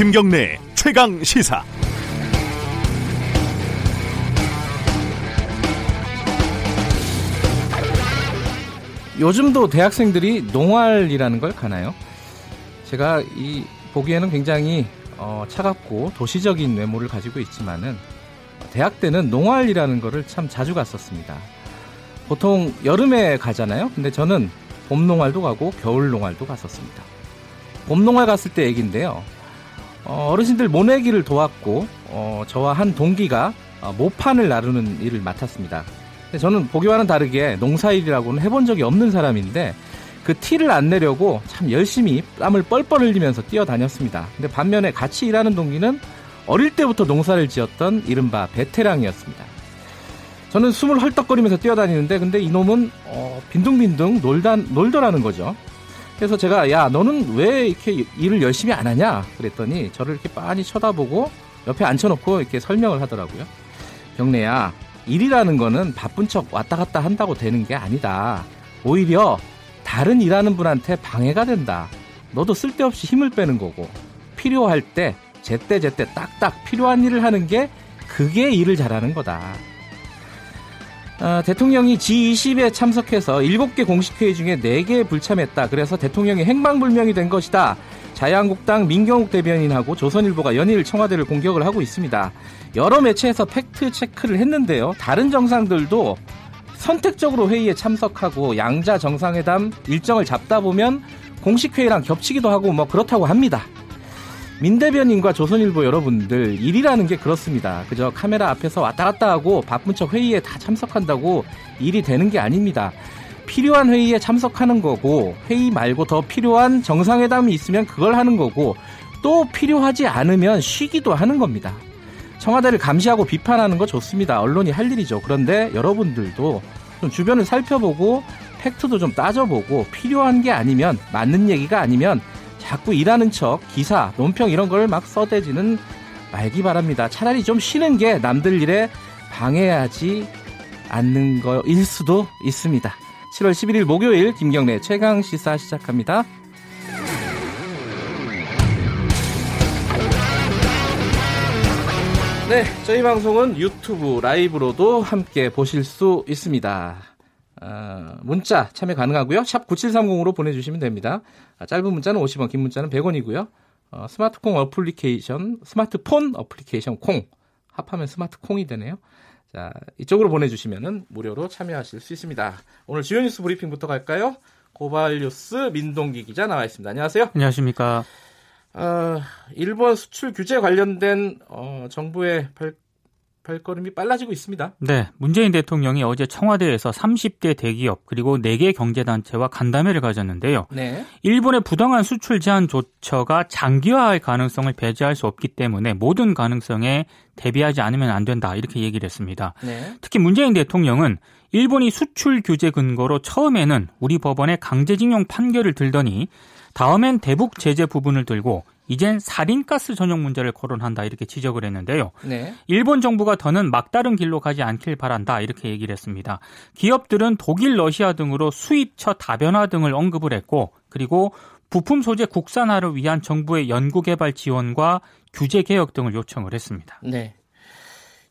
김경래 최강 시사. 요즘도 대학생들이 농활이라는 걸 가나요? 제가 이 보기에는 굉장히 어, 차갑고 도시적인 외모를 가지고 있지만은 대학 때는 농활이라는 거를 참 자주 갔었습니다. 보통 여름에 가잖아요. 근데 저는 봄 농활도 가고 겨울 농활도 갔었습니다. 봄 농활 갔을 때 얘기인데요. 어, 르신들 모내기를 도왔고 어, 저와 한 동기가 어, 모판을 나르는 일을 맡았습니다. 저는 보기와는 다르게 농사일이라고는 해본 적이 없는 사람인데 그 티를 안 내려고 참 열심히 땀을 뻘뻘 흘리면서 뛰어다녔습니다. 근데 반면에 같이 일하는 동기는 어릴 때부터 농사를 지었던 이른바 베테랑이었습니다. 저는 숨을 헐떡거리면서 뛰어다니는데 근데 이놈은 어, 빈둥빈둥 놀다, 놀더라는 거죠. 그래서 제가 야 너는 왜 이렇게 일을 열심히 안 하냐 그랬더니 저를 이렇게 빤히 쳐다보고 옆에 앉혀놓고 이렇게 설명을 하더라고요. 경래야 일이라는 거는 바쁜 척 왔다 갔다 한다고 되는 게 아니다. 오히려 다른 일하는 분한테 방해가 된다. 너도 쓸데없이 힘을 빼는 거고 필요할 때 제때제때 딱딱 필요한 일을 하는 게 그게 일을 잘하는 거다. 어, 대통령이 G20에 참석해서 7개 공식회의 중에 4개에 불참했다. 그래서 대통령이 행방불명이 된 것이다. 자유한국당 민경욱 대변인하고 조선일보가 연일 청와대를 공격을 하고 있습니다. 여러 매체에서 팩트 체크를 했는데요. 다른 정상들도 선택적으로 회의에 참석하고 양자 정상회담 일정을 잡다 보면 공식 회의랑 겹치기도 하고 뭐 그렇다고 합니다. 민 대변인과 조선일보 여러분들 일이라는 게 그렇습니다. 그저 카메라 앞에서 왔다 갔다 하고 바쁜 척 회의에 다 참석한다고 일이 되는 게 아닙니다. 필요한 회의에 참석하는 거고 회의 말고 더 필요한 정상회담이 있으면 그걸 하는 거고 또 필요하지 않으면 쉬기도 하는 겁니다. 청와대를 감시하고 비판하는 거 좋습니다. 언론이 할 일이죠. 그런데 여러분들도 좀 주변을 살펴보고 팩트도 좀 따져보고 필요한 게 아니면 맞는 얘기가 아니면 자꾸 일하는 척 기사, 논평 이런 걸 막 써대지는 말기 바랍니다. 차라리 좀 쉬는 게 남들 일에 방해하지 않는 거일 수도 있습니다. 7월 11일 목요일 김경래 최강 시사 시작합니다. 네, 저희 방송은 유튜브 라이브로도 함께 보실 수 있습니다. 어, 문자 참여 가능하고요. 샵 9730으로 보내주시면 됩니다. 아, 짧은 문자는 50원, 긴 문자는 100원이고요. 어, 스마트콩 어플리케이션, 스마트폰 어플리케이션 콩 합하면 스마트콩이 되네요. 자, 이쪽으로 보내주시면 무료로 참여하실 수 있습니다. 오늘 주요 뉴스 브리핑부터 갈까요? 고발뉴스 민동기 기자 나와 있습니다. 안녕하세요. 안녕하십니까. 어, 일본 수출 규제 관련된 어, 정부의 발, 발걸음이 빨라지고 있습니다. 네, 문재인 대통령이 어제 청와대에서 30개 대기업 그리고 4개 경제단체와 간담회를 가졌는데요. 네. 일본의 부당한 수출 제한 조처가 장기화할 가능성을 배제할 수 없기 때문에 모든 가능성에 대비하지 않으면 안 된다 이렇게 얘기를 했습니다. 네. 특히 문재인 대통령은 일본이 수출 규제 근거로 처음에는 우리 법원에 강제징용 판결을 들더니 다음엔 대북 제재 부분을 들고 이젠 살인가스 전용 문제를 거론한다 이렇게 지적을 했는데요. 네. 일본 정부가 더는 막다른 길로 가지 않길 바란다 이렇게 얘기를 했습니다. 기업들은 독일, 러시아 등으로 수입처 다변화 등을 언급을 했고 그리고 부품 소재 국산화를 위한 정부의 연구개발 지원과 규제 개혁 등을 요청을 했습니다. 네.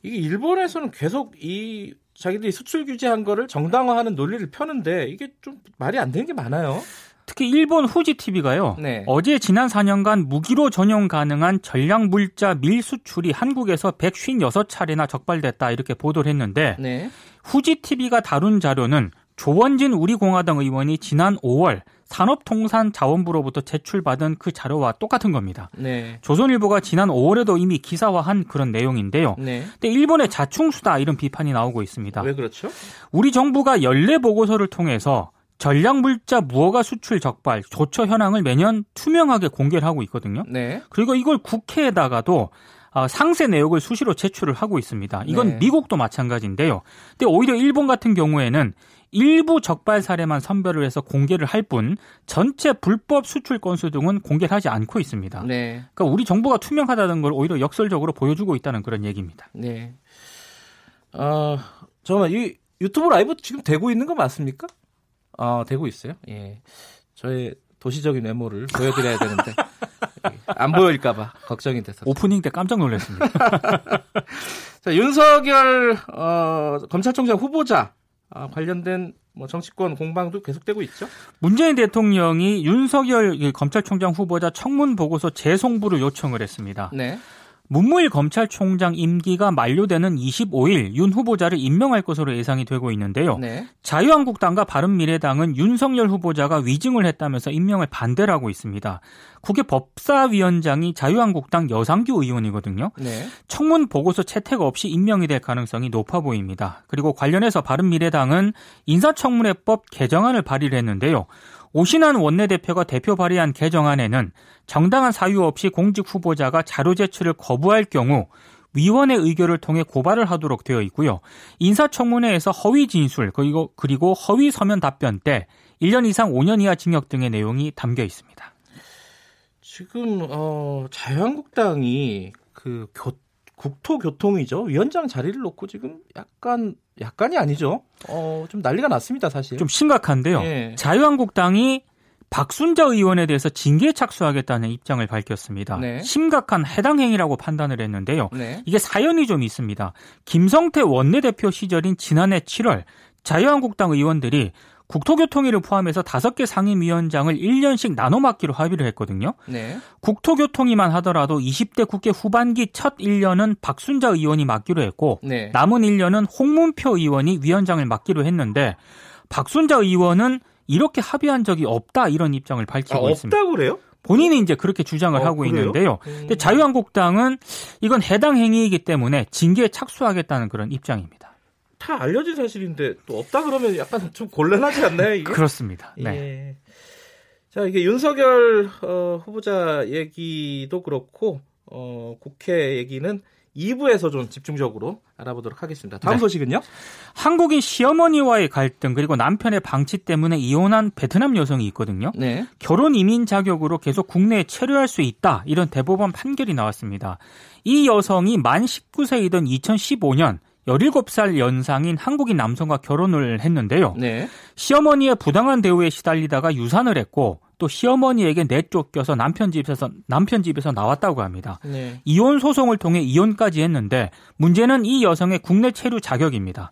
이게 일본에서는 계속 이 자기들이 수출 규제한 거를 정당화하는 논리를 펴는데 이게 좀 말이 안 되는 게 많아요. 특히 일본 후지 TV가요. 네. 어제 지난 4년간 무기로 전용 가능한 전략 물자 밀 수출이 한국에서 156차례나 적발됐다 이렇게 보도를 했는데 네. 후지 TV가 다룬 자료는 조원진 우리공화당 의원이 지난 5월 산업통상자원부로부터 제출받은 그 자료와 똑같은 겁니다. 네. 조선일보가 지난 5월에도 이미 기사화한 그런 내용인데요. 네. 근데 일본의 자충수다 이런 비판이 나오고 있습니다. 왜 그렇죠? 우리 정부가 연례 보고서를 통해서 전략물자 무허가 수출 적발 조처 현황을 매년 투명하게 공개를 하고 있거든요. 네. 그리고 이걸 국회에다가도 어, 상세 내역을 수시로 제출을 하고 있습니다. 이건 네. 미국도 마찬가지인데요. 근데 오히려 일본 같은 경우에는 일부 적발 사례만 선별을 해서 공개를 할 뿐 전체 불법 수출 건수 등은 공개를 하지 않고 있습니다. 네. 그러니까 우리 정부가 투명하다는 걸 오히려 역설적으로 보여주고 있다는 그런 얘기입니다. 네. 어, 잠깐만 이 유튜브 라이브 지금 되고 있는 거 맞습니까? 어, 되고 있어요. 예. 저의 도시적인 외모를 보여드려야 되는데 안 보일까봐 걱정이 돼서. 오프닝 때 깜짝 놀랐습니다. 자, 윤석열 어, 검찰총장 후보자 아, 관련된 뭐 정치권 공방도 계속되고 있죠. 문재인 대통령이 윤석열 검찰총장 후보자 청문 보고서 재송부를 요청을 했습니다. 네. 문무일 검찰총장 임기가 만료되는 25일 윤 후보자를 임명할 것으로 예상이 되고 있는데요. 네. 자유한국당과 바른미래당은 윤석열 후보자가 위증을 했다면서 임명을 반대를 하고 있습니다. 국회 법사위원장이 자유한국당 여상규 의원이거든요. 네. 청문 보고서 채택 없이 임명이 될 가능성이 높아 보입니다. 그리고 관련해서 바른미래당은 인사청문회법 개정안을 발의를 했는데요. 오신환 원내대표가 대표 발의한 개정안에는 정당한 사유 없이 공직 후보자가 자료 제출을 거부할 경우 위원회 의결을 통해 고발을 하도록 되어 있고요. 인사청문회에서 허위 진술 그리고 그리고 허위 서면 답변 때 1년 이상 5년 이하 징역 등의 내용이 담겨 있습니다. 지금 어, 자유한국당이 그 교, 국토교통이죠 위원장 자리를 놓고 지금 약간 약간이 아니죠. 어, 좀 난리가 났습니다, 사실. 좀 심각한데요. 예. 자유한국당이 박순자 의원에 대해서 징계에 착수하겠다는 입장을 밝혔습니다. 네. 심각한 해당 행위라고 판단을 했는데요. 네. 이게 사연이 좀 있습니다. 김성태 원내대표 시절인 지난해 7월 자유한국당 의원들이 국토교통위를 포함해서 다섯 개 상임위원장을 1년씩 나눠 맡기로 합의를 했거든요. 네. 국토교통위만 하더라도 20대 국회 후반기 첫 1년은 박순자 의원이 맡기로 했고 네. 남은 1년은 홍문표 의원이 위원장을 맡기로 했는데 박순자 의원은 이렇게 합의한 적이 없다 이런 입장을 밝히고 아, 있습니다. 없다 그래요? 본인이 이제 그렇게 주장을 어, 하고 그래요? 있는데요. 음. 근데 자유한국당은 이건 해당 행위이기 때문에 징계에 착수하겠다는 그런 입장입니다. 다 알려진 사실인데 또 없다 그러면 약간 좀 곤란하지 않나요? 이게? 그렇습니다. 네. 예. 자 이게 윤석열 어, 후보자 얘기도 그렇고 어, 국회 얘기는 2부에서 좀 집중적으로 알아보도록 하겠습니다. 다음 네. 소식은요? 한국인 시어머니와의 갈등 그리고 남편의 방치 때문에 이혼한 베트남 여성이 있거든요. 네. 결혼 이민 자격으로 계속 국내에 체류할 수 있다 이런 대법원 판결이 나왔습니다. 이 여성이 만 19세이던 2015년 17살 연상인 한국인 남성과 결혼을 했는데요. 네. 시어머니의 부당한 대우에 시달리다가 유산을 했고 또 시어머니에게 내쫓겨서 남편 집에서 남편 집에서 나왔다고 합니다. 네. 이혼 소송을 통해 이혼까지 했는데 문제는 이 여성의 국내 체류 자격입니다.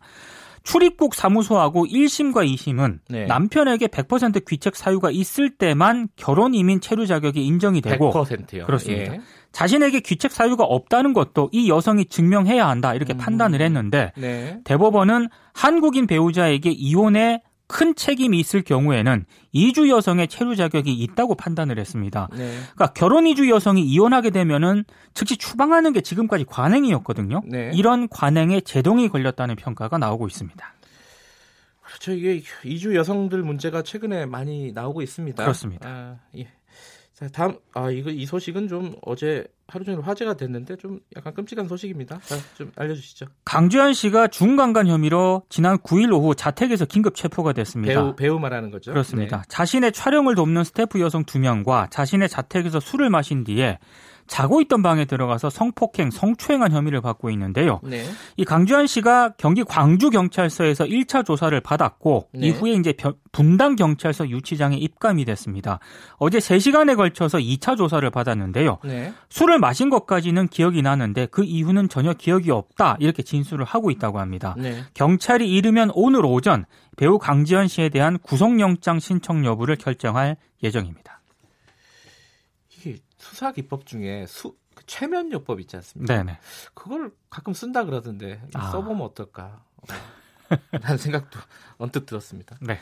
출입국 사무소하고 1심과 2심은 네. 남편에게 100% 귀책 사유가 있을 때만 결혼 이민 체류 자격이 인정이 되고 100%요. 그렇습니다. 예. 자신에게 귀책 사유가 없다는 것도 이 여성이 증명해야 한다 이렇게 음. 판단을 했는데 네. 대법원은 한국인 배우자에게 이혼에 큰 책임이 있을 경우에는 이주 여성의 체류 자격이 있다고 판단을 했습니다. 네. 그러니까 결혼 이주 여성이 이혼하게 되면은 즉시 추방하는 게 지금까지 관행이었거든요. 네. 이런 관행에 제동이 걸렸다는 평가가 나오고 있습니다. 그렇죠. 이게 이주 여성들 문제가 최근에 많이 나오고 있습니다. 그렇습니다. 아, 예. 자, 다음 아 이거 이 소식은 좀 어제 하루 종일 화제가 됐는데 좀 약간 끔찍한 소식입니다. 자, 좀 알려주시죠. 강주현 씨가 중강간 혐의로 지난 9일 오후 자택에서 긴급 체포가 됐습니다. 배우 배우 말하는 거죠? 그렇습니다. 네. 자신의 촬영을 돕는 스태프 여성 2명과 자신의 자택에서 술을 마신 뒤에 자고 있던 방에 들어가서 성폭행, 성추행한 혐의를 받고 있는데요. 네. 이 강주한 씨가 경기 광주 경찰서에서 1차 조사를 받았고 네. 이후에 이제 분당 경찰서 유치장에 입감이 됐습니다. 어제 3시간에 걸쳐서 2차 조사를 받았는데요. 네. 술을 마신 것까지는 기억이 나는데 그 이후는 전혀 기억이 없다 이렇게 진술을 하고 있다고 합니다. 네. 경찰이 이르면 오늘 오전 배우 강지현 씨에 대한 구속영장 신청 여부를 결정할 예정입니다. 수사 기법 중에 수그 최면 요법 있지 않습니까? 네네. 그걸 가끔 쓴다 그러던데 아. 써보면 어떨까? 어, 라는 생각도 언뜻 들었습니다. 네.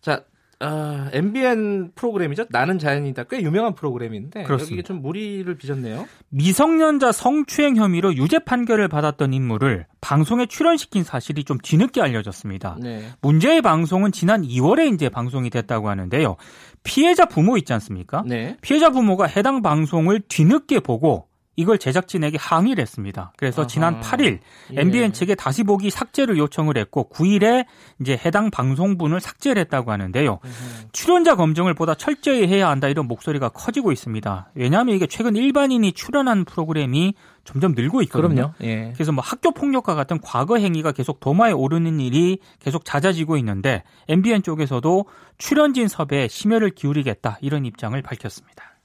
자, 어, MBN 프로그램이죠. 나는 자연이다. 꽤 유명한 프로그램인데 그렇습니다. 여기에 좀 무리를 빚었네요. 미성년자 성추행 혐의로 유죄 판결을 받았던 인물을 방송에 출연시킨 사실이 좀 뒤늦게 알려졌습니다. 네. 문제의 방송은 지난 2월에 이제 방송이 됐다고 하는데요. 피해자 부모 있지 않습니까? 네. 피해자 부모가 해당 방송을 뒤늦게 보고 이걸 제작진에게 항의를 했습니다. 그래서 아하. 지난 8일 예. MBN 측에 다시 보기 삭제를 요청을 했고 9일에 이제 해당 방송분을 삭제를 했다고 하는데요. 으흠. 출연자 검증을 보다 철저히 해야 한다 이런 목소리가 커지고 있습니다. 왜냐하면 이게 최근 일반인이 출연한 프로그램이 점점 늘고 있거든요. 예. 그래서 뭐 학교 폭력과 같은 과거 행위가 계속 도마에 오르는 일이 계속 잦아지고 있는데 MBN 쪽에서도 출연진 섭외에 심혈을 기울이겠다 이런 입장을 밝혔습니다.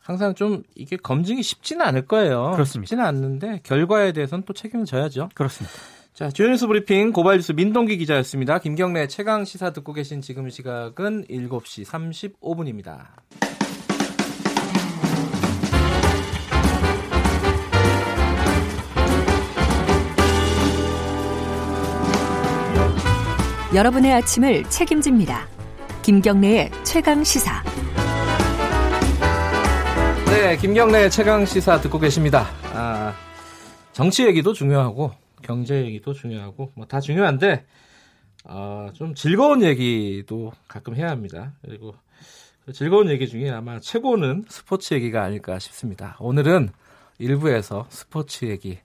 항상 좀 이게 검증이 쉽지는 않을 거예요. 그렇습니다. 쉽지는 않는데 결과에 대해서는 또 책임을 져야죠. 그렇습니다. 자, 주연뉴스 브리핑 고발 뉴스 민동기 기자였습니다. 김경래 최강 시사 듣고 계신 지금 시각은 7시 35분입니다. 여러분의 아침을 책임집니다. 김경래의 최강 시사. 네, 김경래 최강 시사 듣고 계십니다. 아, 정치 얘기도 중요하고 경제 얘기도 중요하고 뭐 다 중요한데 어, 좀 즐거운 얘기도 가끔 해야 합니다. 그리고 그 즐거운 얘기 중에 아마 최고는 스포츠 얘기가 아닐까 싶습니다. 오늘은 일부에서 스포츠 얘기,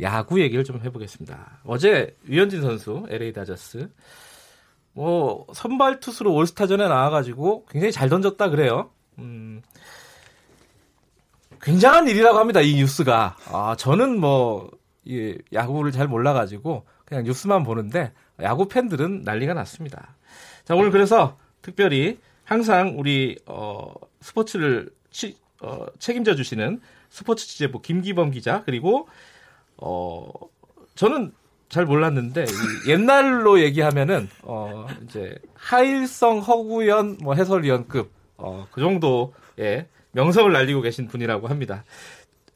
야구 얘기를 좀 해보겠습니다. 어제 유현진 선수 LA 다저스 뭐 선발 투수로 올스타전에 나와가지고 굉장히 잘 던졌다 그래요. 음, 굉장한 일이라고 합니다. 이 뉴스가. 아 저는 뭐 이 야구를 잘 몰라가지고 그냥 뉴스만 보는데 야구 팬들은 난리가 났습니다. 자 오늘 그래서 특별히 항상 우리 어, 스포츠를 치, 어, 책임져 주시는 스포츠 취재부 김기범 기자 그리고 어 저는 잘 몰랐는데 옛날로 얘기하면은 어 이제 하일성 허구연 뭐 해설위원급 어 그 정도의 명성을 날리고 계신 분이라고 합니다.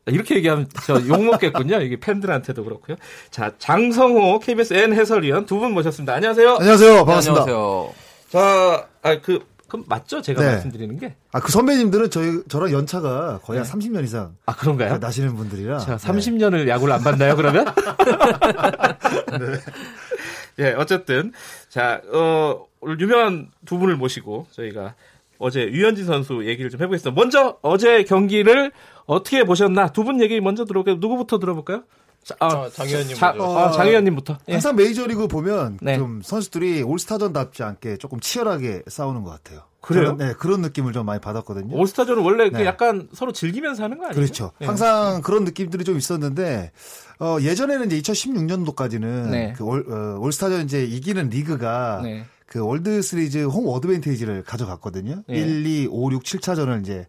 이렇게 얘기하면 저 욕 먹겠군요. 이게 팬들한테도 그렇고요. 자 장성호 KBS N 해설위원 두 분 모셨습니다. 안녕하세요. 안녕하세요. 반갑습니다. 안녕하세요. 자, 아, 그 그럼 맞죠? 제가 네. 말씀드리는 게. 아, 그 선배님들은 저희, 저랑 연차가 거의 네. 한 30년 이상. 아, 그런가요? 나시는 분들이라. 자, 30년을 네. 야구를 안 봤나요, 그러면? 네. 예, 어쨌든. 자, 어, 오늘 유명한 두 분을 모시고 저희가 어제 유현진 선수 얘기를 좀 해보겠습니다. 먼저 어제 경기를 어떻게 보셨나? 두 분 얘기 먼저 들어볼까요? 누구부터 들어볼까요? 자, 아, 어, 장 의원님. 자, 어, 아, 장 의원님부터. 예. 항상 메이저리그 보면 네. 좀 선수들이 올스타전답지 않게 조금 치열하게 싸우는 것 같아요. 그래요? 네, 그런 느낌을 좀 많이 받았거든요. 올스타전은 원래 그 네. 약간 서로 즐기면서 하는 거 아니에요? 그렇죠. 네. 항상 그런 느낌들이 좀 있었는데 어, 예전에는 이제 2016년도까지는 네. 그 올, 어, 올스타전 이제 이기는 리그가 네. 그 월드 시리즈 홈 어드밴테이지를 가져갔거든요. 1, 2, 5, 6, 7차전을 이제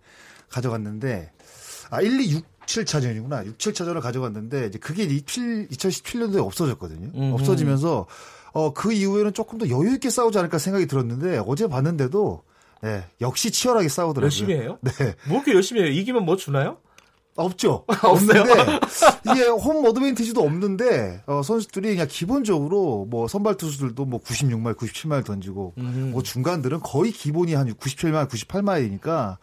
가져갔는데 아, 1, 2, 6 7차전이구나. 6, 7차전을 가져갔는데 이제 그게 2017년도에 없어졌거든요. 음흠. 없어지면서 어, 그 이후에는 조금 더 여유 있게 싸우지 않을까 생각이 들었는데 어제 봤는데도 네, 역시 치열하게 싸우더라고요. 열심히 해요? 네. 뭐 이렇게 열심히 해요? 이기면 뭐 주나요? 없죠. 없는데 이게 홈 어드밴티지도 없는데 어, 선수들이 그냥 기본적으로 뭐 선발 투수들도 뭐 96마일, 97마일 던지고 음. 뭐 중간들은 거의 기본이 한 97마일, 98마일이니까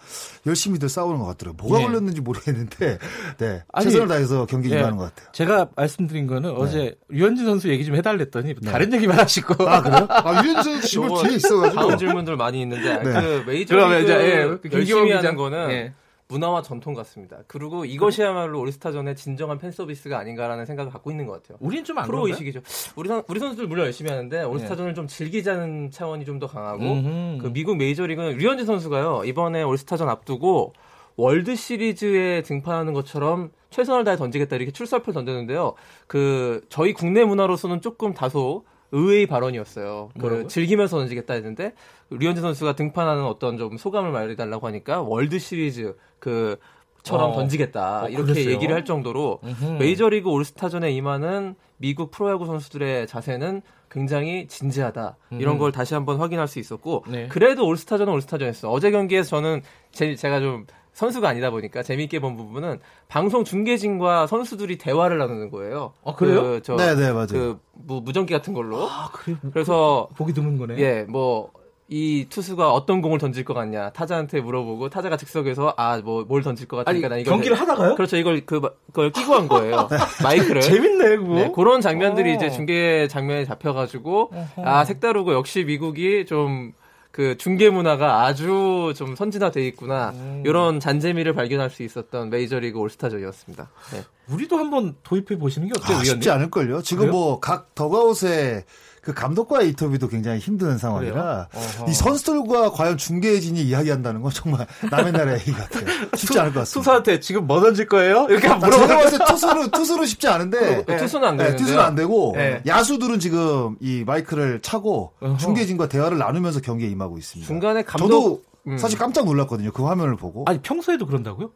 열심히들 싸우는 것 같더라고요. 뭐가 네. 걸렸는지 모르겠는데 네 아니, 최선을 다해서 경기 좀 네. 하는 것 같아요. 제가 말씀드린 거는 네. 어제 유현진 선수 얘기 좀 해달랬더니 네. 다른 얘기만 하시고 아 그래요? 아 유현진 선수 집을 뒤에 있어가지고 다음 질문들 많이 있는데 네. 그 메이저리그 예, 그 열심히 하는 거는 예. 문화와 전통 같습니다. 그리고 이것이야말로 올스타전의 진정한 팬 서비스가 아닌가라는 생각을 갖고 있는 것 같아요. 우린 좀안 프로 의식이죠. 우리 선, 우리 선수들 물론 열심히 하는데 올스타전을 네. 좀 즐기자는 차원이 좀 더 강하고 음흠. 그 미국 메이저리그는 류현진 선수가요 이번에 올스타전 앞두고 월드 시리즈에 등판하는 것처럼 최선을 다해 던지겠다 이렇게 출사표를 던졌는데요. 그 저희 국내 문화로서는 조금 다소 의외의 발언이었어요. 그 즐기면서 던지겠다 했는데 류현진 선수가 등판하는 어떤 좀 소감을 말해달라고 하니까 월드 시리즈 그 처럼 어. 던지겠다 어, 이렇게 그랬어요? 얘기를 할 정도로 음흠. 메이저리그 올스타전에 임하는 미국 프로야구 선수들의 자세는 굉장히 진지하다 이런 음. 걸 다시 한번 확인할 수 있었고 네. 그래도 올스타전은 올스타전이었어 어제 경기에서 저는 제, 제가 좀 선수가 아니다 보니까 재미있게 본 부분은 방송 중계진과 선수들이 대화를 나누는 거예요. 아 그래요? 그, 저, 네, 네, 맞아요. 그 무, 무전기 같은 걸로. 아, 그래. 그래서 보기 드문 거네. 예, 뭐. 이 투수가 어떤 공을 던질 것 같냐 타자한테 물어보고 타자가 즉석에서 아 뭐 뭘 던질 것 같으니까 아니, 경기를 해. 하다가요? 그렇죠 이걸 그 그걸 끼고 한 거예요 마이크를 재밌네 그거 네, 그런 장면들이 오. 이제 중계 장면에 잡혀가지고 어허. 아 색다르고 역시 미국이 좀 그 중계 문화가 아주 좀 선진화돼 있구나 음. 이런 잔재미를 발견할 수 있었던 메이저리그 올스타전이었습니다. 네. 우리도 한번 도입해 보시는 게 어때요? 아, 쉽지 않을걸요. 지금 뭐각 덕아웃에 그 감독과의 인터뷰도 굉장히 힘든 상황이라 이 선수들과 과연 중계진이 이야기한다는 건 정말 남의 나라 얘기 같아요. 쉽지 않을 것 같습니다. 투수한테 지금 뭐 던질 거예요? 이렇게 봤을 때 투수는 투수는 쉽지 않은데 네. 투수는 안 네, 투수는 안 되고 네. 야수들은 지금 이 마이크를 차고 중계진과 대화를 나누면서 경기에 임하고 있습니다. 중간에 감독 음. 사실 깜짝 놀랐거든요. 그 화면을 보고. 아니 평소에도 그런다고요?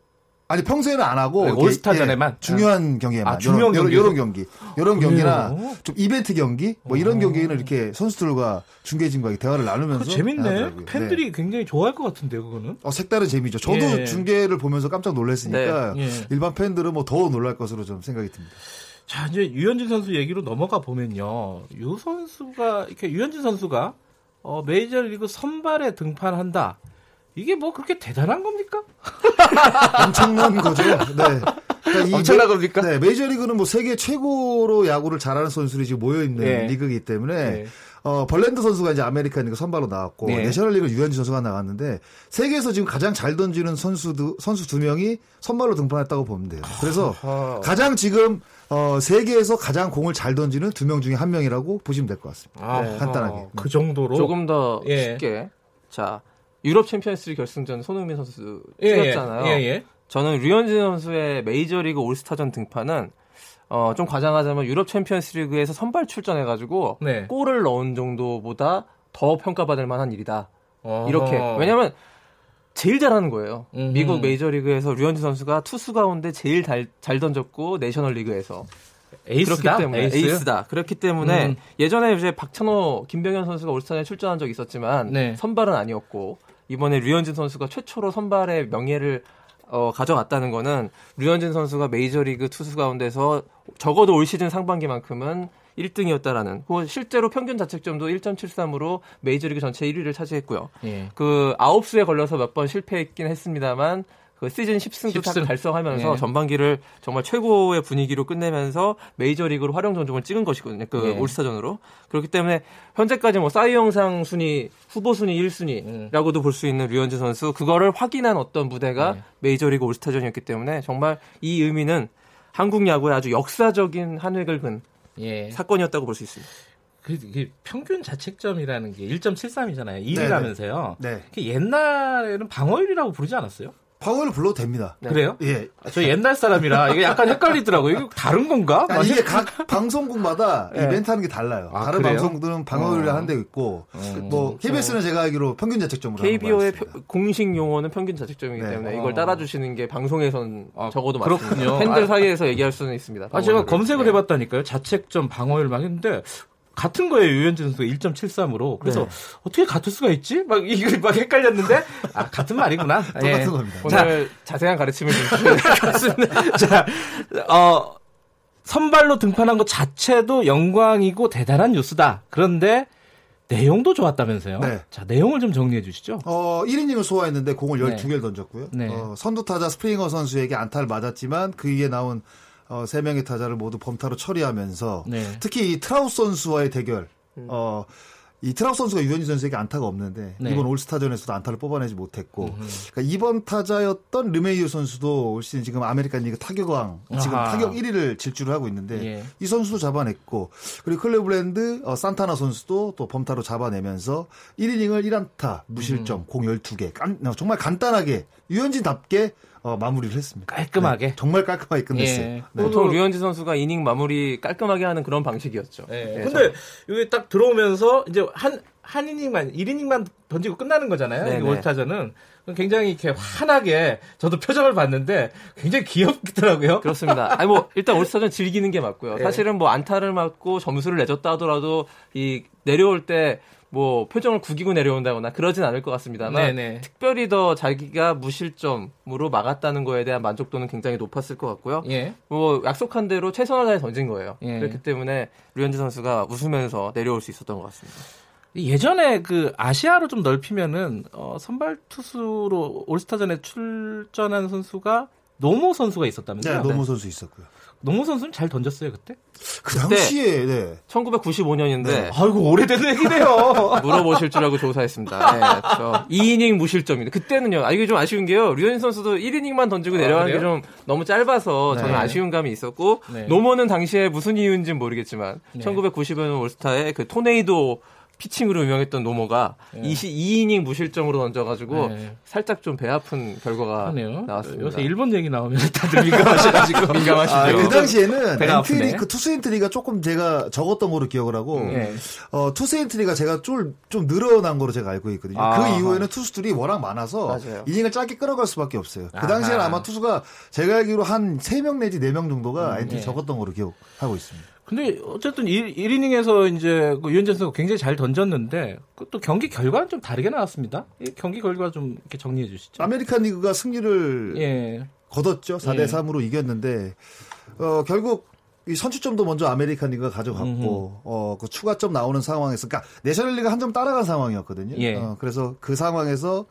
아니 평소에는 안 하고 네, 올스타전에만 예, 중요한 경기에만 아, 중요한 요런, 요런 경기 요런 경기나 좀 이벤트 경기 뭐 이런 오. 경기는 이렇게 선수들과 중계진과 대화를 나누면서 재밌네 하더라고요. 팬들이 네. 굉장히 좋아할 것 같은데요 그거는 어 색다른 재미죠 저도 예. 중계를 보면서 깜짝 놀랐으니까 네. 예. 일반 팬들은 뭐 더 놀랄 것으로 좀 생각이 듭니다. 자 이제 유현진 선수 얘기로 넘어가 보면요 유 선수가 이렇게 유현진 선수가 어, 메이저리그 선발에 등판한다. 이게 뭐 그렇게 대단한 겁니까? 엄청난 거죠. 네. 그러니까 엄청난 메, 겁니까? 네, 메이저리그는 뭐 세계 최고로 야구를 잘하는 선수들이 지금 모여 있는 네. 리그이기 때문에 네. 어, 벌랜더 선수가 이제 아메리칸 리그 선발로 나왔고 네. 내셔널리그 유현진 선수가 나왔는데 세계에서 지금 가장 잘 던지는 선수도 선수 두 명이 선발로 등판했다고 보면 돼요. 그래서 아. 가장 지금 어, 세계에서 가장 공을 잘 던지는 두 명 중에 한 명이라고 보시면 될 것 같습니다. 아, 네, 간단하게. 그 정도로 조금 더 예. 쉽게 자 유럽 챔피언스리그 결승전 손흥민 선수 뛰었잖아요. 예, 예, 예, 저는 류현진 선수의 메이저리그 올스타전 등판은 어, 좀 과장하자면 유럽 챔피언스리그에서 선발 출전해가지고 네. 골을 넣은 정도보다 더 평가받을 만한 일이다. 어허. 이렇게 왜냐하면 제일 잘하는 거예요. 음흠. 미국 메이저리그에서 류현진 선수가 투수 가운데 제일 잘, 잘 던졌고 내셔널리그에서 에이스다? 그렇기 때문에 에이스? 다 그렇기 때문에 음. 예전에 이제 박찬호, 김병현 선수가 올스타에 출전한 적이 있었지만 네. 선발은 아니었고 이번에 류현진 선수가 최초로 선발의 명예를 어, 가져갔다는 거는 류현진 선수가 메이저리그 투수 가운데서 적어도 올 시즌 상반기만큼은 1등이었다라는 혹은 실제로 평균 자책점도 1.73으로 메이저리그 전체 1위를 차지했고요. 예. 그 아홉수에 걸려서 몇 번 실패했긴 했습니다만 그 시즌 10승도 10승. 달성하면서 예. 전반기를 정말 최고의 분위기로 끝내면서 메이저리그로 활용 전종을 찍은 것이거든요. 그 예. 올스타전으로. 그렇기 때문에 현재까지 뭐 싸이 영상 순위 후보 순위 1순위라고도 예. 볼수 있는 류현진 선수 그거를 확인한 어떤 무대가 예. 메이저리그 올스타전이었기 때문에 정말 이 의미는 한국 야구의 아주 역사적인 한 획을 근 예. 사건이었다고 볼 수 있습니다. 그, 그 평균 자책점이라는 게 1.73이잖아요. 1위라면서요. 네. 옛날에는 방어율이라고 부르지 않았어요? 방어를 불러도 됩니다. 네. 그래요? 예. 아, 저 옛날 사람이라 이게 약간 헷갈리더라고요. 이게 다른 건가? 아니, 이게 각 방송국마다 네. 이벤트 하는 게 달라요. 아, 다른 그래요? 방송들은 방어율을 어. 한데 있고, 어. 뭐, KBS는 제가 알기로 평균 자책점으로. KBO의 공식 용어는 평균 자책점이기 네. 때문에 이걸 어. 따라주시는 게 방송에선 아, 적어도 그렇군요. 팬들 아. 사이에서 얘기할 수는 있습니다. 아, 제가 검색을 네. 해봤다니까요. 자책점 방어율 막 했는데, 같은 거예요 유현진 선수가 1.73으로 그래서 네. 어떻게 같을 수가 있지? 막 이거 막 헷갈렸는데 아 같은 말이구나. 똑같은 예. 겁니다. 오늘 자, 자세한 가르침을 좀 자, 어 선발로 등판한 것 자체도 영광이고 대단한 뉴스다. 그런데 내용도 좋았다면서요? 네. 자, 내용을 좀 정리해 주시죠. 어, 1이닝을 소화했는데 공을 12개를 던졌고요. 네. 어, 선두 타자 스프링어 선수에게 안타를 맞았지만 그 위에 나온 어, 세 명의 타자를 모두 범타로 처리하면서 네. 특히 이 트라우스 선수와의 대결 음. 어, 이 트라우트 선수가 유현진 선수에게 안타가 없는데 네. 이번 올스타전에서도 안타를 뽑아내지 못했고 그러니까 2번 타자였던 르메이휴 선수도 올 시즌 지금 아메리칸 리그 타격왕 지금 아하. 타격 1위를 질주를 하고 있는데 예. 이 선수도 잡아냈고 그리고 클레브랜드 어, 산타나 선수도 또 범타로 잡아내면서 1이닝을 1안타 무실점 음. 공 12개 간, 정말 간단하게 유현진답게 어, 마무리를 했습니다. 깔끔하게 네, 정말 깔끔하게 끝냈어요. 예. 네. 보통 류현진 선수가 이닝 마무리 깔끔하게 하는 그런 방식이었죠. 예. 네, 근데 여기 딱 들어오면서 이제 한한 이닝만 1이닝만 던지고 끝나는 거잖아요. 네, 이 올스타전은 굉장히 이렇게 환하게 저도 표정을 봤는데 굉장히 귀엽더라고요. 그렇습니다. 아니 뭐 일단 올스타전 즐기는 게 맞고요. 네. 사실은 뭐 안타를 맞고 점수를 내줬다 하더라도 이 내려올 때 뭐 표정을 구기고 내려온다거나 그러진 않을 것 같습니다만 네네. 특별히 더 자기가 무실점으로 막았다는 거에 대한 만족도는 굉장히 높았을 것 같고요. 예. 뭐 약속한 대로 최선을 다해 던진 거예요. 예. 그렇기 때문에 류현진 선수가 웃으면서 내려올 수 있었던 것 같습니다. 예전에 그 아시아로 좀 넓히면은 어, 선발 투수로 올스타전에 출전한 선수가 노모 선수가 있었다면서요? 네, 노모 선수 있었고요. 노모 선수는 잘 던졌어요 그때? 그 당시에 네. 1995년인데 네. 아이고 오래된 얘기네요. 물어보실 줄 알고 조사했습니다. 네, 저 2이닝 무실점인데 그때는요. 아 이게 좀 아쉬운 게요. 류현진 선수도 1이닝만 던지고 아, 내려가는 게좀 너무 짧아서 저는 네. 아쉬운 감이 있었고 네. 노모는 당시에 무슨 이유인지는 모르겠지만 1995년 올스타에 그 토네이도 피칭으로 유명했던 노모가 네. 22이닝 무실점으로 던져가지고 네. 살짝 좀 배 아픈 결과가 그러네요. 나왔습니다. 요새 일본 얘기 나오면 다들 민감하셔가지고 민감하시죠. 아, 그 당시에는 엔트리 그 투수 엔트리가 조금 제가 적었던 거로 기억을 하고 네. 어, 투수 엔트리가 제가 좀, 좀 늘어난 거로 제가 알고 있거든요. 아, 그 이후에는 투수들이 워낙 많아서 맞아요. 이닝을 짧게 끌어갈 수밖에 없어요. 그 당시에는 아마 투수가 제가 알기로 한 3명 내지 4명 정도가 음, 엔트리 네. 적었던 거로 기억하고 있습니다. 근데 어쨌든 1, 1이닝에서 이제 그 류현진 선수가 굉장히 잘 던졌는데 그 또 경기 결과는 좀 다르게 나왔습니다. 경기 결과 좀 이렇게 정리해 주시죠. 아메리칸 리그가 승리를 예. 거뒀죠. 4대 예. 3으로 이겼는데 어, 결국 이 선취점도 먼저 아메리칸 리그가 가져갔고 어, 그 추가점 나오는 상황에서 그러니까 내셔널 리그가 한점 따라간 상황이었거든요. 예. 어, 그래서 그 상황에서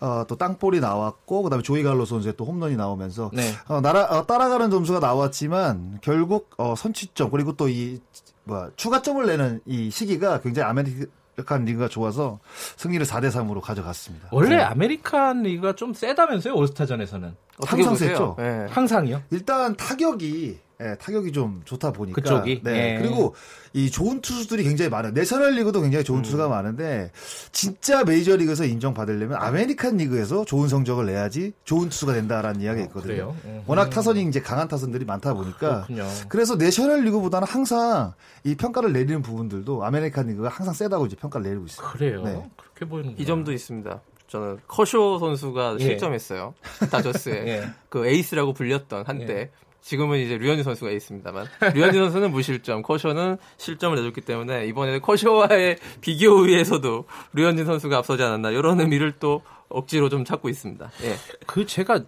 어, 또 땅볼이 나왔고 그다음에 조이 갈로 선수의 또 홈런이 나오면서 네. 어, 나라, 어, 따라가는 점수가 나왔지만 결국 어, 선취점 그리고 또 이 뭐야 추가점을 내는 이 시기가 굉장히 아메리칸 리그가 좋아서 승리를 4대 3으로 가져갔습니다. 원래 네. 아메리칸 리그가 좀 세다면서요 올스타전에서는 항상 셌죠. 네. 항상이요? 일단 타격이 예, 타격이 좀 좋다 보니까. 그쪽이. 네. 예. 그리고 이 좋은 투수들이 굉장히 많아요. 내셔널 리그도 굉장히 좋은 음. 투수가 많은데 진짜 메이저 리그에서 인정받으려면 아메리칸 리그에서 좋은 성적을 내야지 좋은 투수가 된다라는 이야기가 어, 있거든요. 어, 워낙 타선이 이제 강한 타선들이 많다 보니까. 그렇군요. 그래서 내셔널 리그보다는 항상 이 평가를 내리는 부분들도 아메리칸 리그가 항상 세다고 이제 평가를 내리고 있어요. 그래요. 네. 그렇게 보이는 이 점도 있습니다. 저는 커쇼 선수가 예. 실점했어요. 다저스에 예. 그 에이스라고 불렸던 한때 예. 지금은 이제 류현진 선수가 있습니다만 류현진 선수는 무실점, 커쇼는 실점을 내줬기 때문에 이번에 커쇼와의 비교에서도 류현진 선수가 앞서지 않았나 이런 의미를 또 억지로 좀 찾고 있습니다. 예. 그 제가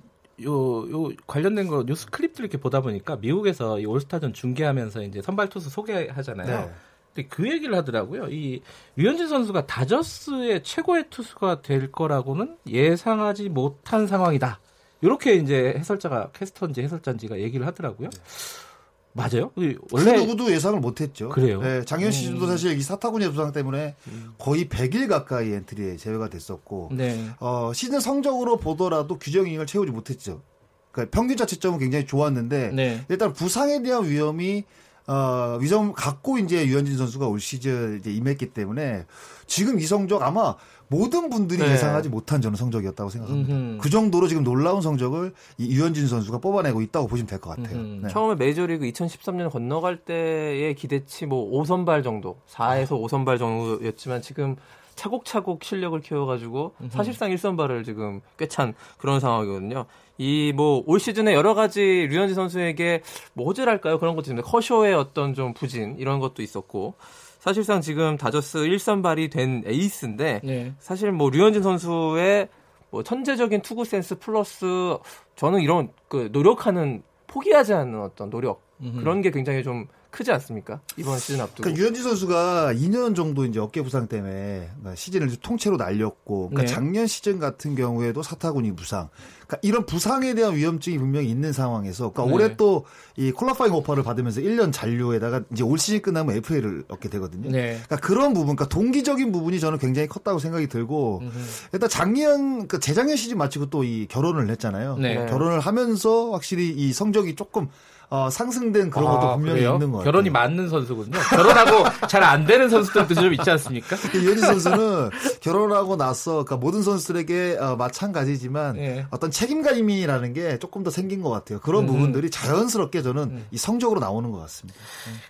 요, 요 관련된 거 뉴스 클립들 이렇게 보다 보니까 미국에서 이 올스타전 중계하면서 이제 선발 투수 소개하잖아요. 네. 근데 그 얘기를 하더라고요. 이 류현진 선수가 다저스의 최고의 투수가 될 거라고는 예상하지 못한 상황이다. 이렇게 이제 해설자가 캐스터인지 해설자인지가 얘기를 하더라고요. 네. 맞아요? 원래 그 누구도 예상을 못했죠. 그래요. 네, 작년 시즌도 음. 사실 이 사타구니 부상 때문에 음. 거의 100일 가까이 엔트리에 제외가 됐었고, 네. 어, 시즌 성적으로 보더라도 규정 이닝을 채우지 못했죠. 그러니까 평균 자체점은 굉장히 좋았는데 네. 일단 부상에 대한 위험이 어, 위험 갖고 이제 유현진 선수가 올 시즌 이제 임했기 때문에 지금 이 성적 아마 모든 분들이 네. 예상하지 못한 저는 성적이었다고 생각합니다. 음흠. 그 정도로 지금 놀라운 성적을 이 유현진 선수가 뽑아내고 있다고 보시면 될 것 같아요. 네. 처음에 메이저리그 2013년 건너갈 때의 기대치 뭐 5선발 정도, 4에서 아. 5선발 정도였지만 지금 차곡차곡 실력을 키워가지고. 사실상 1선발을 지금 꿰찬 그런 상황이거든요. 이 뭐 올 시즌에 여러 가지 류현진 선수에게 뭐 호재랄까요? 그런 것도 있는데 커쇼의 어떤 좀 부진 이런 것도 있었고 사실상 지금 다저스 1선발이 된 에이스인데 네. 사실 뭐 류현진 선수의 뭐 천재적인 투구 센스 플러스 저는 이런 그 노력하는 포기하지 않는 어떤 노력 음흠. 그런 게 굉장히 좀 크지 않습니까? 이번 시즌 앞두고. 그러니까 류현진 선수가 2년 정도 이제 어깨 부상 때문에 그러니까 시즌을 통째로 날렸고, 그러니까 네. 작년 시즌 같은 경우에도 사타구니 부상, 그러니까 이런 부상에 대한 위험증이 분명히 있는 상황에서, 그러니까 네. 올해 또 이 콜라파잉 오퍼를 받으면서 1년 잔류에다가 이제 올 시즌 끝나면 FA를 얻게 되거든요. 네. 그러니까 그런 부분, 그러니까 동기적인 부분이 저는 굉장히 컸다고 생각이 들고, 음흠. 일단 작년, 그러니까 재작년 시즌 마치고 또 이 결혼을 했잖아요. 네. 결혼을 하면서 확실히 이 성적이 조금 어, 상승된 그런 것도 아, 분명히 그래요? 있는 것 같아요. 결혼이 맞는 선수군요. 결혼하고 잘 안 되는 선수들도 좀 있지 않습니까? 유현진 선수는 결혼하고 나서 그러니까 모든 선수들에게 어, 마찬가지지만 예. 어떤 책임감이라는 게 조금 더 생긴 것 같아요. 그런 음. 부분들이 자연스럽게 저는 음. 이 성적으로 나오는 것 같습니다.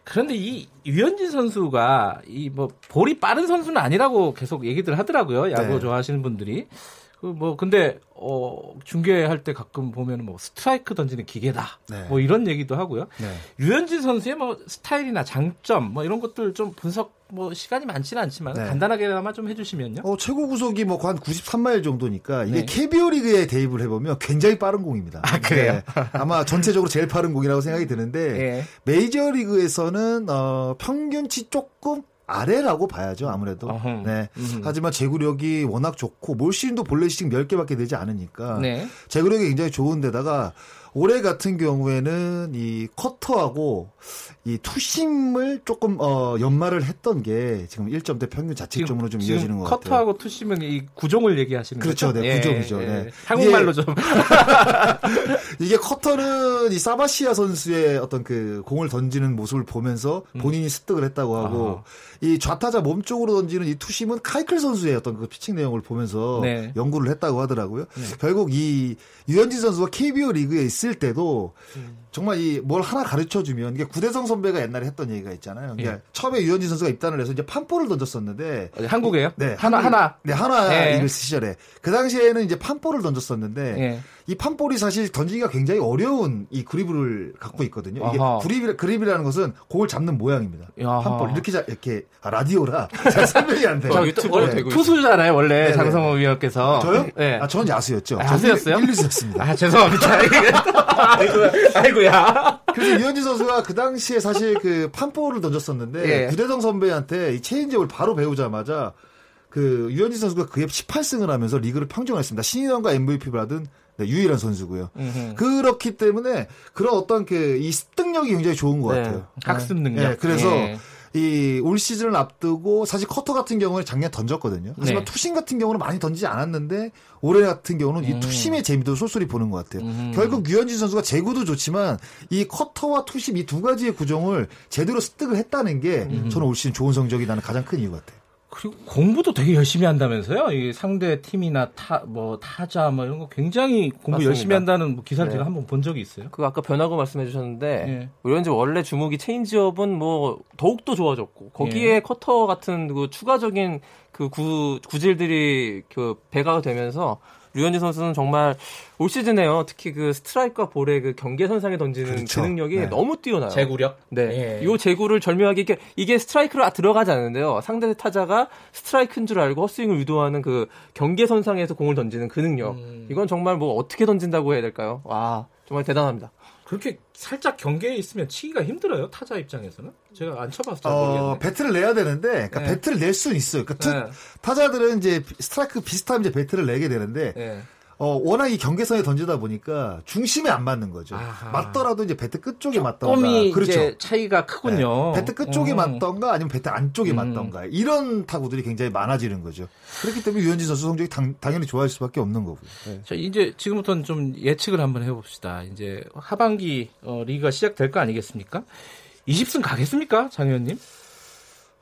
그런데 이 유현진 선수가 이 뭐 볼이 빠른 선수는 아니라고 계속 얘기들 하더라고요. 야구 네. 좋아하시는 분들이. 그 뭐 근데 어 중계할 때 가끔 보면 뭐 스트라이크 던지는 기계다. 네. 뭐 이런 얘기도 하고요. 네. 류현진 선수의 뭐 스타일이나 장점 뭐 이런 것들 좀 분석 뭐 시간이 많지는 않지만 네. 간단하게나마 좀 해주시면요. 어 최고 구속이 뭐 한 93마일 정도니까 이게 네. KBO 리그에 대입을 해보면 굉장히 빠른 공입니다. 아 그래요? 네. 아마 전체적으로 제일 빠른 공이라고 생각이 드는데 네. 메이저 리그에서는 어 평균치 조금 아래라고 봐야죠 아무래도. 어흥. 네. 음흠. 하지만 제구력이 워낙 좋고 몰신도 볼레싱 10개밖에 되지 않으니까 네. 제구력이 굉장히 좋은데다가 올해 같은 경우에는 이 커터하고 이 투심을 조금 어 연말을 했던 게 지금 1점대 평균 자책점으로 좀 이어지는 것 같아요. 커터하고 투심은 이 구종을 얘기하시는 그렇죠, 거죠? 네, 예, 구종이죠. 예, 네. 한국말로 좀 이게 커터는 이 사바시아 선수의 어떤 그 공을 던지는 모습을 보면서 음. 본인이 습득을 했다고 하고 아. 이 좌타자 몸쪽으로 던지는 이 투심은 카이클 선수의 어떤 그 피칭 내용을 보면서 네. 연구를 했다고 하더라고요. 네. 결국 이 유현진 선수가 KBO 리그에 있을 때도 음. 정말 이 뭘 하나 가르쳐 주면 이게 구대성 선배가 옛날에 했던 얘기가 있잖아요. 그러니까 예. 처음에 유현진 선수가 입단을 해서 이제 판포를 던졌었는데 한국에요? 네, 하나 하나. 네, 하나 예. 이글 시절에 그 당시에는 이제 판포를 던졌었는데 예. 이 판볼이 사실 던지기가 굉장히 어려운 이 그립을 갖고 있거든요. 이게 그립, 그립이라는 것은 공을 잡는 모양입니다. 야하. 판볼 이렇게 자, 이렇게 아, 라디오라 잘 설명이 안 돼요. 유튜브로 네. 되고 투수잖아요, 원래 네네. 장성호 위원께서. 저요? 네. 아, 전 야수였죠. 아, 야수였어요? 1, 2수였습니다. 아, 죄송합니다. 아이고야. 아이고 야. 그래서 이현진 선수가 그 당시에 사실 그 판볼을 던졌었는데 예. 구대성 선배한테 이 체인지업을 바로 배우자마자 그 류현진 선수가 그에 18승을 하면서 리그를 평정했습니다. 신인왕과 MVP 받은 네, 유일한 선수고요. 음흠. 그렇기 때문에 그런 어떤 그 이 습득력이 굉장히 좋은 것 네. 같아요. 학습 능력. 네, 그래서 예. 이 올 시즌을 앞두고 사실 커터 같은 경우는 작년 던졌거든요. 하지만 네. 투심 같은 경우는 많이 던지지 않았는데 올해 같은 경우는 음. 이 two-seam의 재미도 쏠쏠히 보는 것 같아요. 음. 결국 류현진 선수가 제구도 좋지만 이 커터와 투심 이 두 가지의 구종을 제대로 습득을 했다는 게 음. 저는 올 시즌 좋은 성적이 나는 가장 큰 이유 같아요. 그리고 공부도 되게 열심히 한다면서요? 이 상대 팀이나 타, 뭐, 타자, 뭐, 이런 거 굉장히 공부 맞습니다. 열심히 한다는 뭐 기사를 네. 제가 한번 본 적이 있어요. 그 아까 변화구 말씀해 주셨는데, 네. 우리는 원래 주무기 체인지업은 뭐, 더욱더 좋아졌고, 거기에 네. 커터 같은 그 추가적인 그 구, 구질들이 그 배가가 되면서 류현진 선수는 정말 올 시즌에요. 특히 그 스트라이크와 볼의 그 경계 선상에 던지는 그렇죠. 그 능력이 네. 너무 뛰어나요. 제구력? 네. 예. 이 제구를 절묘하게 이게 이게 스트라이크로 들어가지 않는데요. 상대 타자가 스트라이크인 줄 알고 헛스윙을 유도하는 그 경계 선상에서 공을 던지는 그 능력. 음. 이건 정말 뭐 어떻게 던진다고 해야 될까요? 와, 정말 대단합니다. 그렇게 살짝 경계에 있으면 치기가 힘들어요 타자 입장에서는 제가 안 쳐봐서 잘 모르겠는데 어, 배트를 내야 되는데 그러니까 네. 배트를 낼 수는 있어요. 그러니까 네. 타자들은 이제 스트라이크 비슷하면 이제 배트를 내게 되는데 네. 어, 워낙 이 경계선에 던지다 보니까 중심에 안 맞는 거죠. 아하. 맞더라도 이제 배트 끝쪽에 맞던가. 그렇죠. 차이가 크군요. 네. 배트 끝쪽에 음. 맞던가 아니면 배트 안쪽에 음. 맞던가. 이런 타구들이 굉장히 많아지는 거죠. 그렇기 때문에 유현진 선수 성적이 당, 연히 좋아질 수밖에 없는 거고요. 네. 자, 이제 지금부터는 좀 예측을 한번 해 봅시다. 이제 하반기 어, 리그가 시작될 거 아니겠습니까? 20승 가겠습니까? 장 의원님?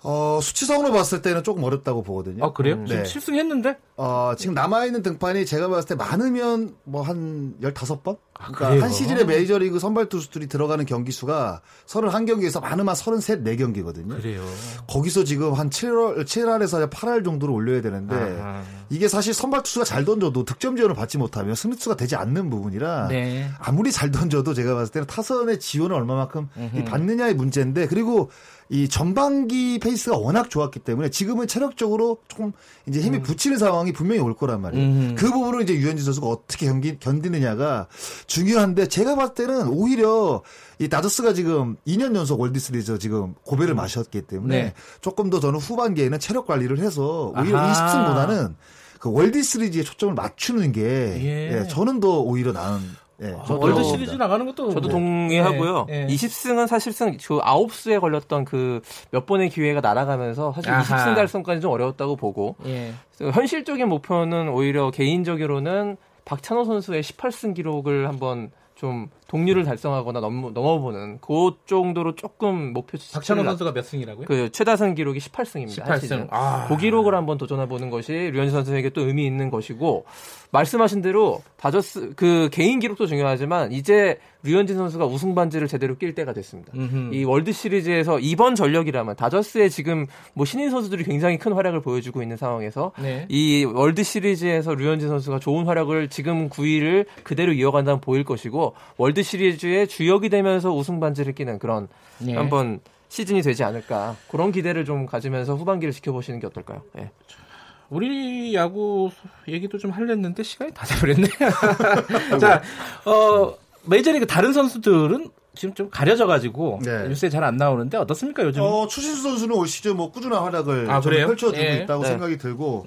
어, 수치상으로 봤을 때는 조금 어렵다고 보거든요. 아, 그래요? 음, 네. 실승했는데? 어, 지금 남아있는 등판이 제가 봤을 때 많으면 뭐 한 15번? 아, 그러니까 한 시즌에 메이저리그 선발 투수들이 들어가는 경기 수가 31경기에서 많으면 33, 4경기거든요. 그래요. 거기서 지금 한 7월, 7할에서 8할 정도를 올려야 되는데 아하. 이게 사실 선발 투수가 잘 던져도 득점 지원을 받지 못하면 승리수가 되지 않는 부분이라 네. 아무리 잘 던져도 제가 봤을 때는 타선의 지원을 얼마만큼 받느냐의 문제인데 그리고 이 전반기 페이스가 워낙 좋았기 때문에 지금은 체력적으로 조금 이제 힘에 음. 부치는 상황이 분명히 올 거란 말이에요. 음. 그 부분을 이제 류현진 선수가 어떻게 견기, 견디느냐가 중요한데 제가 봤을 때는 오히려 이 다저스가 지금 2년 연속 월드시리즈 지금 고배를 음. 마셨기 때문에 네. 조금 더 저는 후반기에는 체력 관리를 해서 오히려 아하. 20승보다는 그 월드 시리즈에 초점을 맞추는 게 예. 예, 저는 더 오히려 나은 네, 아, 월드 시리즈 나가는 것도 저도 뭐, 동의하고요. 네, 네. 20승은 사실상 그 9수에 걸렸던 그 몇 번의 기회가 날아가면서 사실 아하. 20승 달성까지 좀 어려웠다고 보고 예. 현실적인 목표는 오히려 개인적으로는 박찬호 선수의 18승 기록을 한번 좀 동률을 달성하거나 넘, 넘어보는 그 정도로 조금 목표 박찬호 선수가 몇 승이라고요? 그 최다승 기록이 18승입니다. 18승. 아. 그 기록을 한번 도전해 보는 것이 류현진 선수에게 또 의미 있는 것이고 말씀하신 대로 다저스 그 개인 기록도 중요하지만 이제 류현진 선수가 우승 반지를 제대로 낄 때가 됐습니다. 음흠. 이 월드 시리즈에서 이번 전력이라면 다저스의 지금 뭐 신인 선수들이 굉장히 큰 활약을 보여주고 있는 상황에서 네. 이 월드 시리즈에서 류현진 선수가 좋은 활약을 지금 구위를 그대로 이어간다면 보일 것이고 월드 시리즈의 주역이 되면서 우승 반지를 끼는 그런 네. 한번 시즌이 되지 않을까 그런 기대를 좀 가지면서 후반기를 지켜보시는 게 어떨까요? 네. 우리 야구 얘기도 좀 하려는데 시간이 다 돼버렸네. 자, 어, 메이저리그 다른 선수들은 지금 좀 가려져가지고 네. 뉴스에 잘 안 나오는데 어떻습니까 요즘? 어, 추신수 선수는 올 시즌 뭐 꾸준한 활약을 아, 펼쳐두고 네. 있다고 네. 생각이 들고.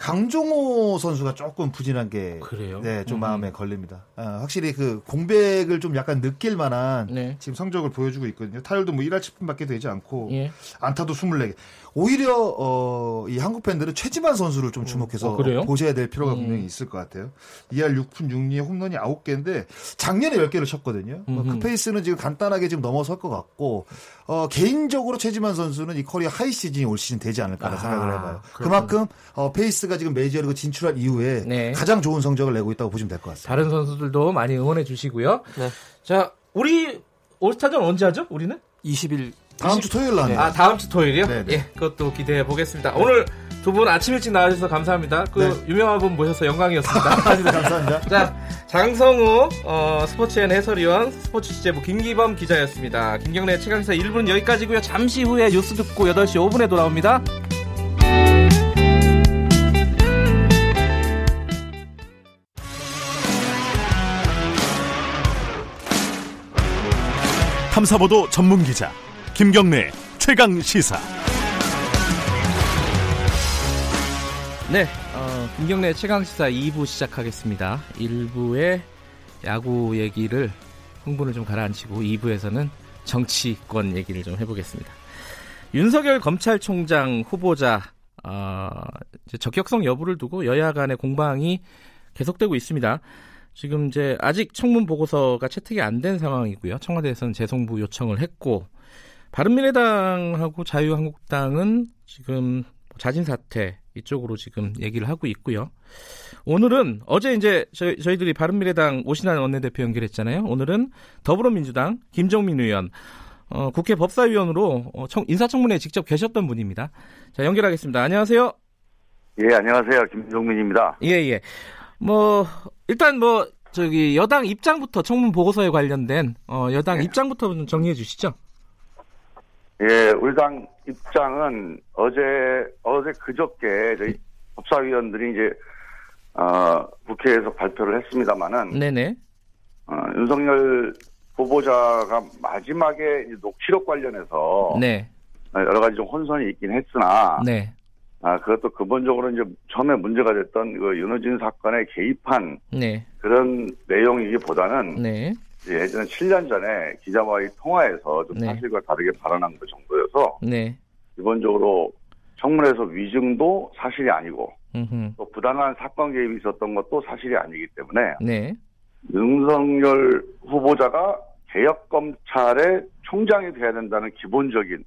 네. 강종호 선수가 조금 부진한 게 그래요? 네, 좀 음. 마음에 걸립니다. 아, 확실히 그 공백을 좀 약간 느낄 만한 네. 지금 성적을 보여주고 있거든요. 타율도 뭐 1할 7분밖에 되지 않고 예. 안타도 24개. 오히려 어, 이 한국 팬들은 최지만 선수를 좀 주목해서 어, 보셔야 될 필요가 음. 분명히 있을 것 같아요. 2할 6푼 6리에 홈런이 9개인데 작년에 10개를 쳤거든요. 어, 그 페이스는 지금 간단하게 지금 넘어설 것 같고 어, 개인적으로 최지만 선수는 이 career high 시즌이 올 시즌 되지 않을까 아, 생각을 해봐요. 그렇군요. 그만큼 어, 페이스가 지금 메이저리그 진출한 이후에 네. 가장 좋은 성적을 내고 있다고 보시면 될 것 같습니다. 다른 선수들도 많이 응원해 주시고요. 네. 자, 우리 올스타전 언제 하죠? 우리는? 20일 다음 20... 주 토요일 날. 아, 다음 주 토요일이요? 네, 네. 예, 그것도 기대해 보겠습니다. 네. 오늘 두 분 아침 일찍 나와주셔서 감사합니다. 그 네. 유명한 분 모셔서 영광이었습니다. 아, 네, 감사합니다. 자, 장성우 어, 스포츠엔 해설위원, 스포츠 취재부 김기범 기자였습니다. 김경래 최강사 1분 여기까지고요. 잠시 후에 뉴스 듣고 8시 5분에 돌아옵니다. 탐사보도 전문 기자 김경래 최강 시사. 네, 어, 김경래 최강 시사 2부 시작하겠습니다. 1부에 야구 얘기를 흥분을 좀 가라앉히고 2부에서는 정치권 얘기를 좀 해보겠습니다. 윤석열 검찰총장 후보자 어, 적격성 여부를 두고 여야 간의 공방이 계속되고 있습니다. 지금 이제 아직 청문 보고서가 채택이 안 된 상황이고요. 청와대에서는 재송부 요청을 했고 바른미래당하고 자유한국당은 지금 자진 사퇴 이쪽으로 지금 얘기를 하고 있고요. 오늘은 어제 이제 저희, 저희들이 바른미래당 오신환 원내대표 연결했잖아요. 오늘은 더불어민주당 김정민 의원 어, 국회 법사위원으로 어, 청, 인사청문회에 직접 계셨던 분입니다. 자 연결하겠습니다. 안녕하세요. 예, 안녕하세요. 김정민입니다. 예, 예. 뭐 일단 뭐 저기 여당 입장부터 청문 보고서에 관련된 어, 여당 네. 입장부터 좀 정리해 주시죠. 예, 우리 당 입장은 어제 어제 그저께 저희 법사위원들이 이제 어, 국회에서 발표를 했습니다마는 네네. 어, 윤석열 후보자가 마지막에 녹취록 관련해서 네. 여러 가지 좀 혼선이 있긴 했으나 네. 아, 그것도 근본적으로 이제 처음에 문제가 됐던 그 윤호진 사건에 개입한 네. 그런 내용이기보다는 네. 예전 7년 전에 기자와의 통화에서 좀 네. 사실과 다르게 발언한 것 정도여서 네. 기본적으로 청문회에서 위증도 사실이 아니고 음흠. 또 부당한 사건 개입이 있었던 것도 사실이 아니기 때문에 네. 윤석열 후보자가 개혁 검찰의 총장이 돼야 된다는 기본적인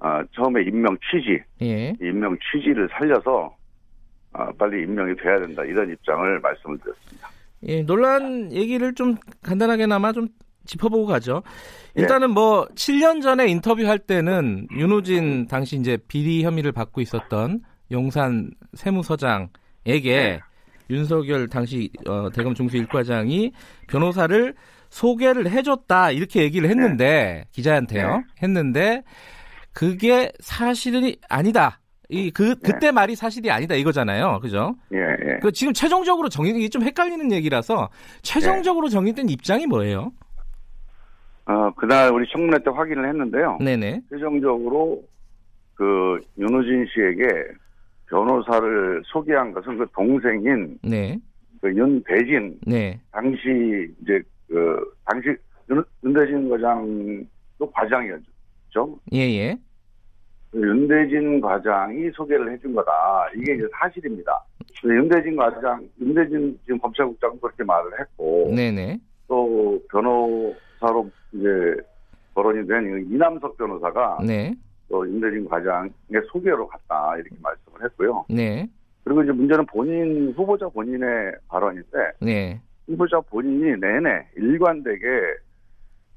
어, 처음에 임명 취지, 예. 임명 취지를 살려서 어, 빨리 임명이 돼야 된다 이런 입장을 말씀을 드렸습니다. 예, 논란 얘기를 좀 간단하게나마 좀 짚어보고 가죠. 일단은 예. 뭐 7년 전에 인터뷰할 때는 윤호진 당시 이제 비리 혐의를 받고 있었던 용산 세무서장에게 예. 윤석열 당시 어, 대검 중수 1과장이 변호사를 소개를 해줬다 이렇게 얘기를 했는데 네. 기자한테요 네. 했는데 그게 사실이 아니다. 이 그 그때 네. 말이 사실이 아니다 이거잖아요, 그죠? 예, 예. 그 지금 최종적으로 정리 좀 헷갈리는 얘기라서 최종적으로 네. 정리된 입장이 뭐예요? 어 그날 우리 청문회 때 확인을 했는데요. 네네. 최종적으로 그 윤호진 씨에게 변호사를 소개한 것은 그 동생인 네. 그 윤대진 네. 당시 이제 그 당시 윤, 윤대진 과장도 과장이었죠. 예예. 윤대진 과장이 소개를 해준 거다. 이게 이제 사실입니다. 윤대진 과장, 윤대진 지금 검찰국장도 그렇게 말을 했고, 네네. 또 변호사로 이제 거론이 된 이남석 변호사가 네. 또 윤대진 과장의 소개로 갔다 이렇게 말씀을 했고요. 네. 그리고 이제 문제는 본인 후보자 본인의 발언인데, 네. 후보자 본인이 내내 일관되게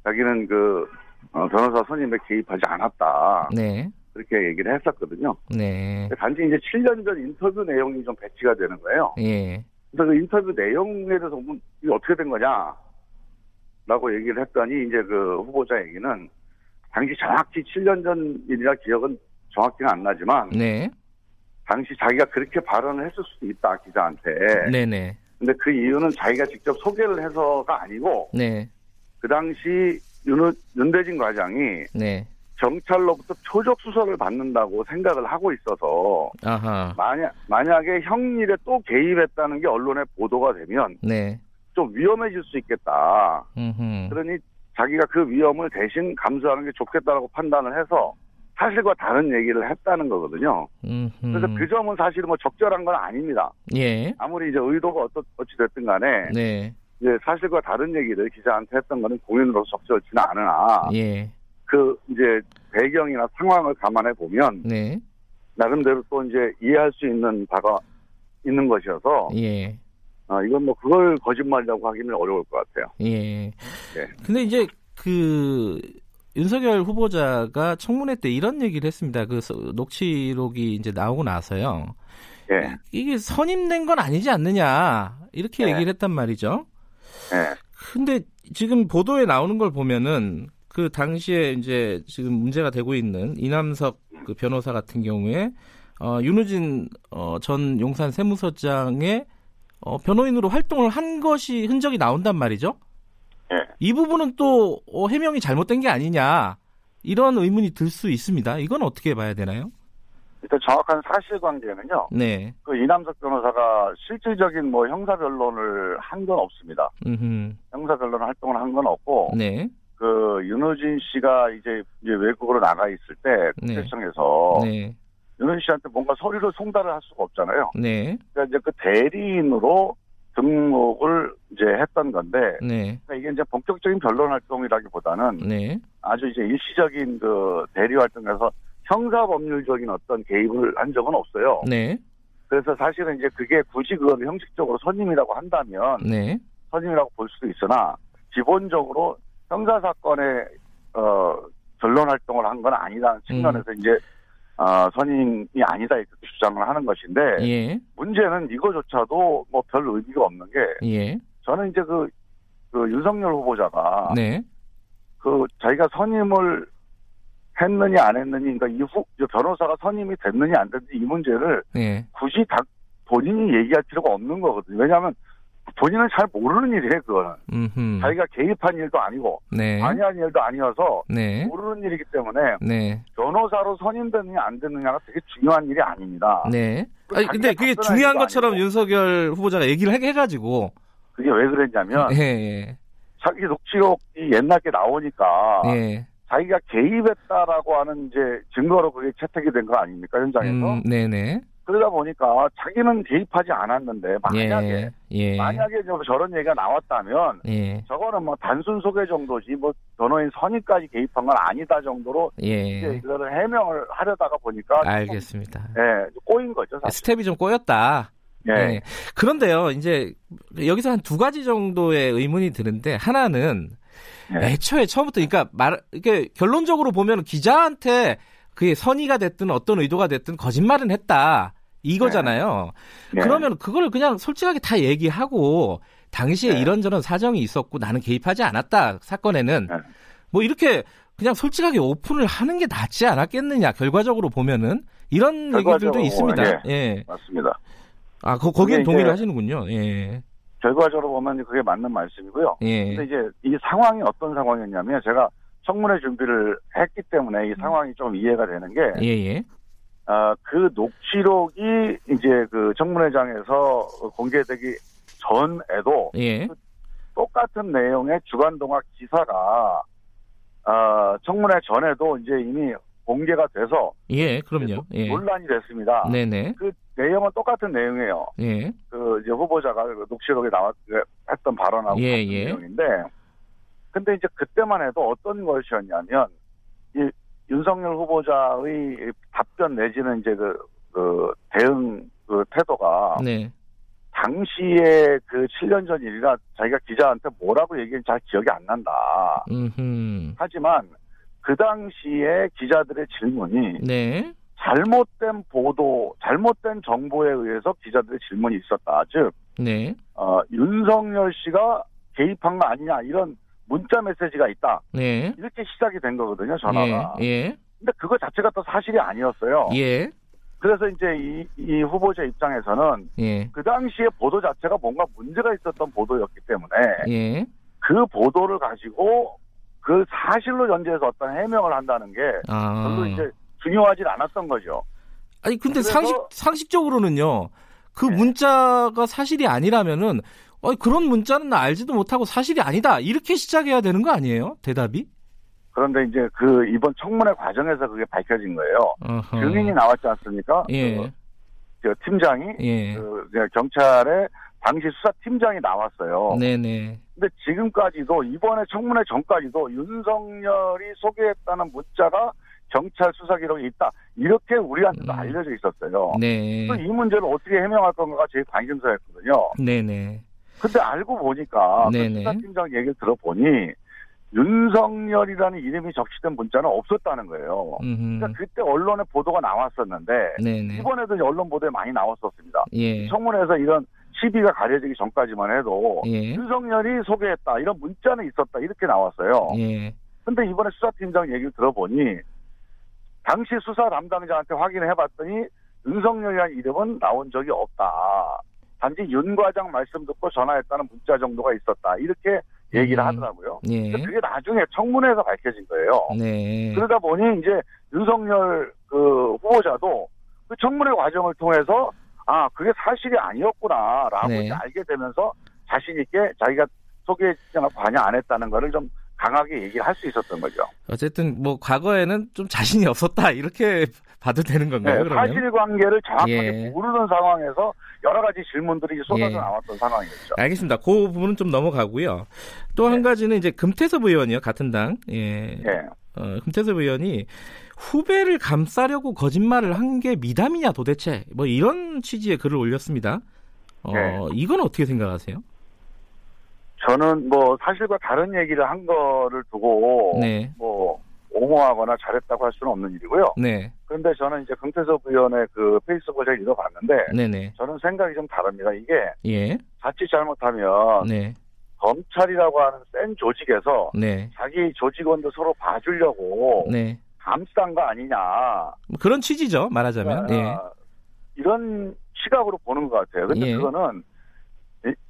자기는 그 어, 변호사 선임에 개입하지 않았다. 네. 그렇게 얘기를 했었거든요. 네. 단지 이제 7년 전 인터뷰 내용이 좀 배치가 되는 거예요. 예. 그래서 그 인터뷰 내용에 대해서 이게 어떻게 된 거냐? 라고 얘기를 했더니 이제 그 후보자 얘기는 당시 정확히 7년 전 일이라 기억은 정확히는 안 나지만 네. 당시 자기가 그렇게 발언을 했을 수도 있다 기자한테. 네네. 근데 그 이유는 자기가 직접 소개를 해서가 아니고 네. 그 당시 윤, 윤대진 과장이 네. 경찰로부터 표적 수사를 받는다고 생각을 하고 있어서 아하. 만약 만약에 형일에 또 개입했다는 게 언론에 보도가 되면 네. 좀 위험해질 수 있겠다. 음흠. 그러니 자기가 그 위험을 대신 감수하는 게 좋겠다라고 판단을 해서 사실과 다른 얘기를 했다는 거거든요. 음흠. 그래서 그 점은 사실은 뭐 적절한 건 아닙니다. 예. 아무리 이제 의도가 어떠, 어찌 됐든 간에 네. 이제 사실과 다른 얘기를 기자한테 했던 거는 공연으로서 적절치는 않으나 예. 그 이제 배경이나 상황을 감안해 보면 네. 나름대로 또 이제 이해할 수 있는 바가 있는 것이어서 예. 아, 이건 뭐 그걸 거짓말이라고 하기는 어려울 것 같아요. 예. 네. 근데 이제 그 윤석열 후보자가 청문회 때 이런 얘기를 했습니다. 그 녹취록이 이제 나오고 나서요. 예. 이게 선임된 건 아니지 않느냐 이렇게 예. 얘기를 했단 말이죠. 예. 근데 지금 보도에 나오는 걸 보면은 그 당시에 이제 지금 문제가 되고 있는 이남석 그 변호사 같은 경우에 어, 윤우진 어, 전 용산 세무서장의 어, 변호인으로 활동을 한 것이 흔적이 나온단 말이죠. 네. 이 부분은 또 어, 해명이 잘못된 게 아니냐 이런 의문이 들 수 있습니다. 이건 어떻게 봐야 되나요? 일단 정확한 사실관계는요. 네. 그 이남석 변호사가 실질적인 뭐 형사 변론을 한 건 없습니다. 음흠. 형사 변론 활동을 한 건 없고. 네. 그 윤호진 씨가 이제 이제 외국으로 나가 있을 때 국세청에서 네. 네. 윤호진 씨한테 뭔가 서류를 송달을 할 수가 없잖아요. 네. 그러니까 이제 그 대리인으로 등록을 이제 했던 건데 네. 그러니까 이게 이제 본격적인 변론 활동이라기보다는 네. 아주 이제 일시적인 그 대리 활동에서 형사 법률적인 어떤 개입을 한 적은 없어요. 네. 그래서 사실은 이제 그게 굳이 그걸 형식적으로 선임이라고 한다면 네. 선임이라고 볼 수도 있으나 기본적으로 형사 사건에 어 변론 활동을 한 건 아니라는 측면에서 음. 이제 어, 선임이 아니다 이렇게 주장을 하는 것인데 예. 문제는 이거조차도 뭐 별 의미가 없는 게 예. 저는 이제 그, 그 윤석열 후보자가 네. 그 자기가 선임을 했느냐 안 했느냐 그러니까 이후 변호사가 선임이 됐느냐 안 됐느냐 이 문제를 예. 굳이 다 본인이 얘기할 필요가 없는 거거든요. 왜냐하면 본인은 잘 모르는 일이에요, 그거는. 음흠. 자기가 개입한 일도 아니고, 네. 관여한 일도 아니어서, 네. 모르는 일이기 때문에, 네. 변호사로 선임됐느냐, 안 됐느냐가 되게 중요한 일이 아닙니다. 네. 아니, 근데 그게 중요한 것처럼 아니고. 윤석열 후보자가 얘기를 해가지고. 그게 왜 그랬냐면, 네. 자기 녹취록이 옛날 게 나오니까, 네. 자기가 개입했다라고 하는 이제 증거로 그게 채택이 된 거 아닙니까, 현장에서? 음, 네네. 그러다 보니까 자기는 개입하지 않았는데 만약에 예, 예. 만약에 저런 얘기가 나왔다면 예. 저거는 뭐 단순 소개 정도지 뭐 변호인 선임까지 개입한 건 아니다 정도로 예. 이제 이거를 해명을 하려다가 보니까 알겠습니다. 예, 꼬인 거죠. 사실. 스텝이 좀 꼬였다. 예. 네. 그런데요, 이제 여기서 한 두 가지 정도의 의문이 드는데 하나는 네. 애초에 처음부터 그러니까 말 이게 결론적으로 보면 기자한테 그게 선의가 됐든 어떤 의도가 됐든 거짓말은 했다. 이거잖아요. 네. 네. 그러면 그걸 그냥 솔직하게 다 얘기하고 당시에 네. 이런저런 사정이 있었고 나는 개입하지 않았다 사건에는 네. 뭐 이렇게 그냥 솔직하게 오픈을 하는 게 낫지 않았겠느냐 결과적으로 보면은 이런 얘기들도 있습니다. 예. 예. 맞습니다. 아, 거, 거기엔 동의를 하시는군요. 예. 결과적으로 보면 그게 맞는 말씀이고요. 예. 근데 이제 이 상황이 어떤 상황이었냐면 제가 청문회 준비를 했기 때문에 이 상황이 좀 이해가 되는 게, 예, 예. 어, 그 녹취록이 이제 그 청문회장에서 공개되기 전에도 예. 그 똑같은 내용의 주간동학 기사가 어, 청문회 전에도 이제 이미 공개가 돼서 예, 그럼요. 예. 논란이 됐습니다. 네네. 그 내용은 똑같은 내용이에요. 예. 그 이제 후보자가 그 녹취록에 나왔 했던 발언하고 예, 같은 예. 내용인데 근데 이제 그때만 해도 어떤 것이었냐면 이 윤석열 후보자의 답변 내지는 이제 그, 그 대응 그 태도가 네. 당시에 그 7년 전 일이라 자기가 기자한테 뭐라고 얘기했는지 잘 기억이 안 난다. 음흠. 하지만 그 당시에 기자들의 질문이 네. 잘못된 보도, 잘못된 정보에 의해서 기자들의 질문이 있었다. 즉, 네. 어, 윤석열 씨가 개입한 거 아니냐 이런 문자 메시지가 있다. 네. 이렇게 시작이 된 거거든요, 전화가. 예. 예. 근데 그거 자체가 또 사실이 아니었어요. 예. 그래서 이제 이, 이 후보자 입장에서는 예. 그 당시에 보도 자체가 뭔가 문제가 있었던 보도였기 때문에 예. 그 보도를 가지고 그 사실로 전제해서 어떤 해명을 한다는 게 아. 별로 이제 중요하진 않았던 거죠. 아니 근데 상식 상식적으로는요. 그 네. 문자가 사실이 아니라면은 어, 그런 문자는 알지도 못하고 사실이 아니다 이렇게 시작해야 되는 거 아니에요? 대답이? 그런데 이제 그 이번 청문회 과정에서 그게 밝혀진 거예요. 어허. 증인이 나왔지 않습니까? 예. 그, 그 팀장이 예. 그 경찰의 당시 수사팀장이 나왔어요. 네네. 근데 지금까지도 이번에 청문회 전까지도 윤석열이 소개했다는 문자가 경찰 수사 기록에 있다. 이렇게 우리한테도 음. 알려져 있었어요. 네. 이 문제를 어떻게 해명할 건가가 제일 관심사였거든요. 네네. 근데 알고 보니까 그 수사팀장 얘기를 들어보니 윤석열이라는 이름이 적시된 문자는 없었다는 거예요. 음흠. 그러니까 그때 언론에 보도가 나왔었는데 네네. 이번에도 언론 보도에 많이 나왔었습니다. 예. 청문회에서 이런 시비가 가려지기 전까지만 해도 예. 윤석열이 소개했다 이런 문자는 있었다 이렇게 나왔어요. 예. 근데 이번에 수사팀장 얘기를 들어보니 당시 수사 담당자한테 확인해 봤더니 윤석열이라는 이름은 나온 적이 없다. 단지 윤 과장 말씀 듣고 전화했다는 문자 정도가 있었다. 이렇게 얘기를 음. 하더라고요. 예. 그게 나중에 청문회에서 밝혀진 거예요. 네. 그러다 보니 이제 윤석열 그 후보자도 그 청문회 과정을 통해서 아 그게 사실이 아니었구나라고 네. 알게 되면서 자신 있게 자기가 소개 지장을 관여 안 했다는 거를 좀 강하게 얘기를 할 수 있었던 거죠. 어쨌든 뭐 과거에는 좀 자신이 없었다 이렇게 봐도 되는 건가요? 네, 사실관계를 정확하게 예. 모르는 상황에서 여러 가지 질문들이 쏟아져 예. 나왔던 상황이었죠. 알겠습니다. 그 부분은 좀 넘어가고요. 또한 네. 가지는 이제 금태섭 의원이요, 같은 당. 예. 네. 어, 금태섭 의원이 후배를 감싸려고 거짓말을 한 게 미담이냐 도대체 뭐 이런 취지의 글을 올렸습니다. 어, 네. 이건 어떻게 생각하세요? 저는 뭐 사실과 다른 얘기를 한 거를 두고 네. 뭐 옹호하거나 잘했다고 할 수는 없는 일이고요. 네. 그런데 저는 이제 금태섭 의원의 그 페이스북을 제가 읽어봤는데 네네. 저는 생각이 좀 다릅니다. 이게 예. 자칫 잘못하면 네. 검찰이라고 하는 센 조직에서 네. 자기 조직원도 서로 봐주려고 네. 감싼 거 아니냐. 뭐 그런 취지죠. 말하자면. 네. 예. 이런 시각으로 보는 것 같아요. 근데 예. 그거는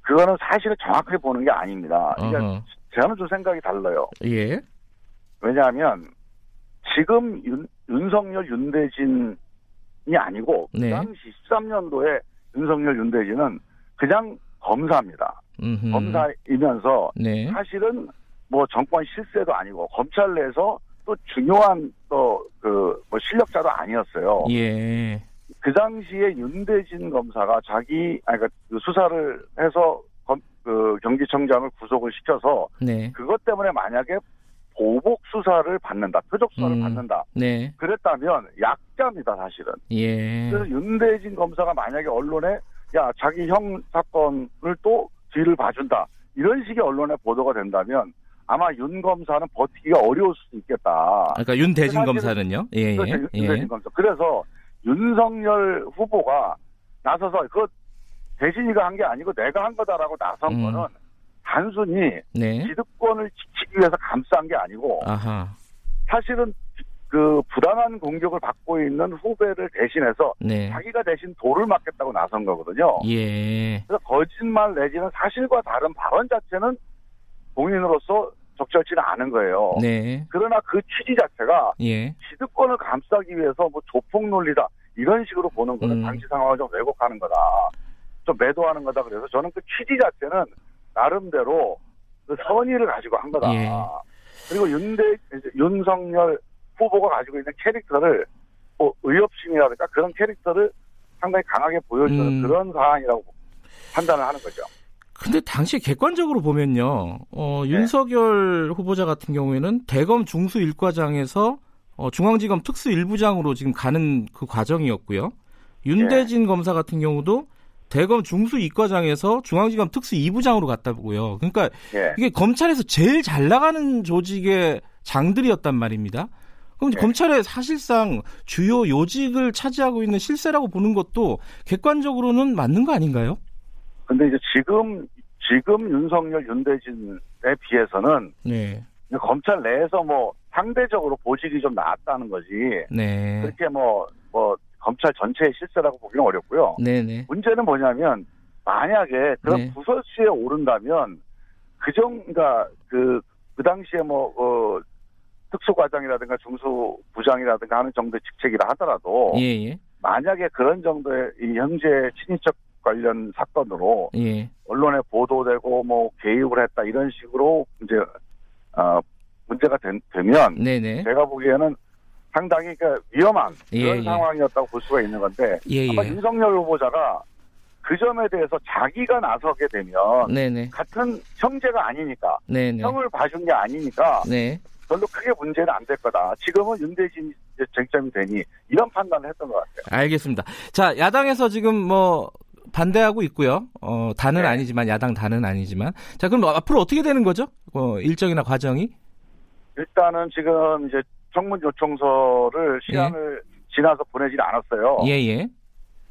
그거는 사실을 정확하게 보는 게 아닙니다. 그러니까 저는 좀 생각이 달라요. 예. 왜냐하면 지금 윤, 윤석열 윤대진이 아니고 그 네. 그 당시 13년도에 윤석열 윤대진은 그냥 검사입니다. 음흠. 검사이면서 네. 사실은 뭐 정권 실세도 아니고 검찰 내에서 또 중요한 또그뭐 실력자도 아니었어요. 예. 그 당시에 윤대진 검사가 자기 아니 그러니까 그 수사를 해서 검, 그 경기청장을 구속을 시켜서 네. 그것 때문에 만약에 보복 수사를 받는다, 표적 수사를 음, 받는다. 네. 그랬다면 약자입니다, 사실은. 예. 그래서 윤대진 검사가 만약에 언론에 야 자기 형 사건을 또 뒤를 봐준다 이런 식의 언론에 보도가 된다면 아마 윤 검사는 버티기가 어려울 수도 있겠다. 그러니까 윤대진 검사는요? 예, 그렇죠, 예. 윤대진 예. 검사. 그래서 윤석열 후보가 나서서 그 대진이가 한 게 아니고 내가 한 거다라고 나선 음. 거는 단순히 네. 기득권을 지키기 위해서 감싼 게 아니고 아하. 사실은 그 부당한 공격을 받고 있는 후배를 대신해서 네. 자기가 대신 돌을 맞겠다고 나선 거거든요. 예. 그래서 거짓말 내지는 사실과 다른 발언 자체는 공인으로서 적절치 는 않은 거예요. 네. 그러나 그 취지 자체가 예. 기득권을 감싸기 위해서 뭐 조폭 논리다 이런 식으로 보는 거는 음. 당시 상황을 좀 왜곡하는 거다. 좀 매도하는 거다. 그래서 저는 그 취지 자체는 나름대로 그 선의를 가지고 한 거다. 예. 그리고 윤대 윤석열 후보가 가지고 있는 캐릭터를 뭐 의협심이라든가 그런 캐릭터를 상당히 강하게 보여주는 음. 그런 사안이라고 판단을 하는 거죠. 근데 당시 객관적으로 보면요, 어, 네. 윤석열 후보자 같은 경우에는 대검 중수 일과장에서 어, 중앙지검 특수 일부장으로 지금 가는 그 과정이었고요. 윤대진 네. 검사 같은 경우도 대검 중수 이과장에서 중앙지검 특수 2부장으로 갔다고요. 그러니까 예. 이게 검찰에서 제일 잘 나가는 조직의 장들이었단 말입니다. 그럼 예. 검찰의 사실상 주요 요직을 차지하고 있는 실세라고 보는 것도 객관적으로는 맞는 거 아닌가요? 근데 이제 지금 지금 윤석열 윤대진에 비해서는 네. 검찰 내에서 뭐 상대적으로 보직이 좀 나았다는 거지. 네. 그렇게 뭐뭐 뭐 검찰 전체의 실세라고 보기는 어렵고요. 네네. 문제는 뭐냐면 만약에 그런 네. 부서지에 오른다면 그정 그러니까 그, 그그 당시에 뭐, 그, 특수과장이라든가 중수부장이라든가 하는 정도의 직책이라 하더라도. 예, 예. 만약에 그런 정도의 이 형제 친인척 관련 사건으로. 예. 언론에 보도되고 뭐 개입을 했다 이런 식으로 이제, 어, 문제가 되, 면 네네. 제가 보기에는 상당히 그 위험한 예, 그런 예. 상황이었다고 볼 수가 있는 건데 예, 아마 예. 윤석열 후보자가 그 점에 대해서 자기가 나서게 되면 네네. 같은 형제가 아니니까 네네. 형을 봐준 게 아니니까 네. 별로 크게 문제는 안 될 거다. 지금은 윤대진 쟁점이 되니 이런 판단을 했던 것 같아요. 알겠습니다. 자 야당에서 지금 뭐 반대하고 있고요. 어 단은 네. 아니지만 야당 단은 아니지만 자 그럼 앞으로 어떻게 되는 거죠? 어, 일정이나 과정이? 일단은 지금 이제 청문 요청서를 시간을 예. 지나서 보내질 않았어요. 예, 예.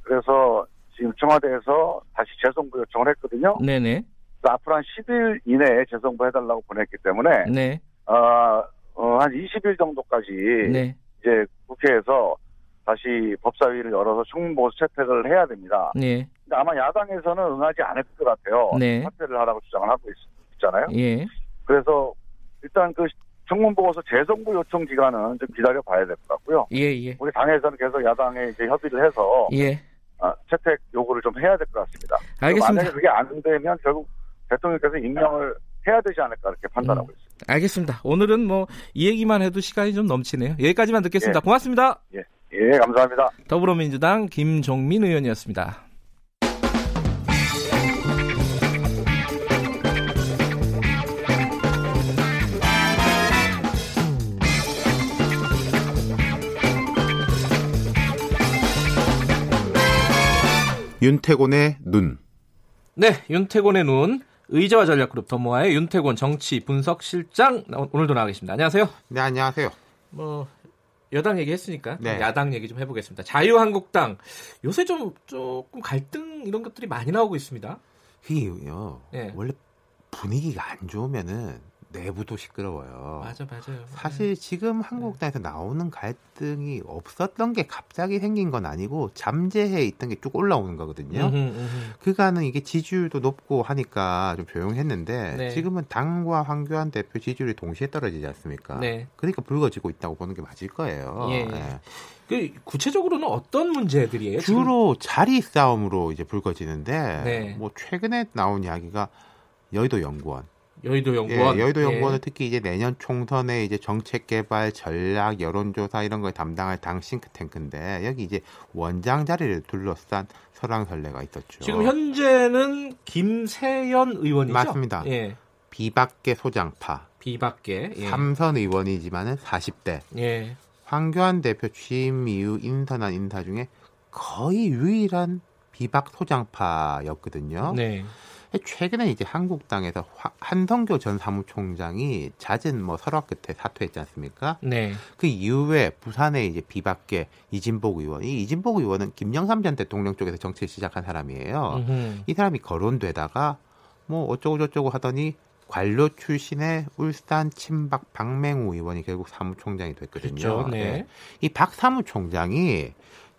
그래서 지금 청와대에서 다시 재송부 요청을 했거든요. 네네. 앞으로 한 10일 이내에 재송부 해달라고 보냈기 때문에 네. 어, 어, 한 20일 정도까지 네. 이제 국회에서 다시 법사위를 열어서 청문보고서 채택을 해야 됩니다. 네. 근데 아마 야당에서는 응하지 않을 것 같아요. 네. 사퇴를 하라고 주장을 하고 있, 잖아요 예. 그래서 일단 그 청문보고서 재정부 요청 기간은 좀 기다려 봐야 될 것 같고요. 예, 예. 우리 당에서는 계속 야당에 이제 협의를 해서 예. 아, 채택 요구를 좀 해야 될 것 같습니다. 알겠습니다. 만약에 그게 안 되면 결국 대통령께서 임명을 해야 되지 않을까 이렇게 판단하고 음, 있습니다. 알겠습니다. 오늘은 뭐 이 얘기만 해도 시간이 좀 넘치네요. 여기까지만 듣겠습니다. 예. 고맙습니다. 예, 예, 감사합니다. 더불어민주당 김종민 의원이었습니다. 윤태곤의 눈. 네, 윤태곤의 눈. 의자와 전략그룹 더모아의 윤태곤 정치 분석 실장 오늘도 나와 계십니다. 안녕하세요. 네, 안녕하세요. 뭐 여당 얘기했으니까 네. 야당 얘기 좀 해보겠습니다. 자유한국당 요새 좀 조금 갈등 이런 것들이 많이 나오고 있습니다. 이게요. 네. 원래 분위기가 안 좋으면은 내부도 시끄러워요. 맞아, 맞아요. 사실 네. 지금 한국 당에서 나오는 갈등이 없었던 게 갑자기 생긴 건 아니고 잠재해 있던 게 쭉 올라오는 거거든요. 음흠, 음흠. 그간은 이게 지지율도 높고 하니까 좀 조용했는데 네. 지금은 당과 황교안 대표 지지율이 동시에 떨어지지 않습니까? 네. 그러니까 불거지고 있다고 보는 게 맞을 거예요. 예. 네. 그 구체적으로는 어떤 문제들이에요? 주로 지금? 자리 싸움으로 이제 불거지는데 네. 뭐 최근에 나온 이야기가 여의도 연구원 여의도 연구원. 예, 여의도 연구원은 예. 특히 이제 내년 총선에 이제 정책 개발, 전략, 여론조사 이런 걸 담당할 당 싱크탱크인데 여기 이제 원장 자리를 둘러싼 설왕설래가 있었죠. 지금 현재는 김세연 의원이죠. 맞습니다. 예. 비박계 소장파. 비박계. 예. 삼선 의원이지만은 40대. 예. 황교안 대표 취임 이후 인선한 인사 중에 거의 유일한 비박 소장파였거든요. 네. 최근에 이제 한국당에서 한성교 전 사무총장이 잦은 뭐 설화 끝에 사퇴했지 않습니까? 네. 그 이후에 부산에 이제 비박계 이진복 의원 이 이진복 의원은 김영삼 전 대통령 쪽에서 정치를 시작한 사람이에요. 음흠. 이 사람이 거론되다가 뭐 어쩌고 저쩌고 하더니 관료 출신의 울산 친박 박맹우 의원이 결국 사무총장이 됐거든요. 그렇죠. 네. 네. 이박 사무총장이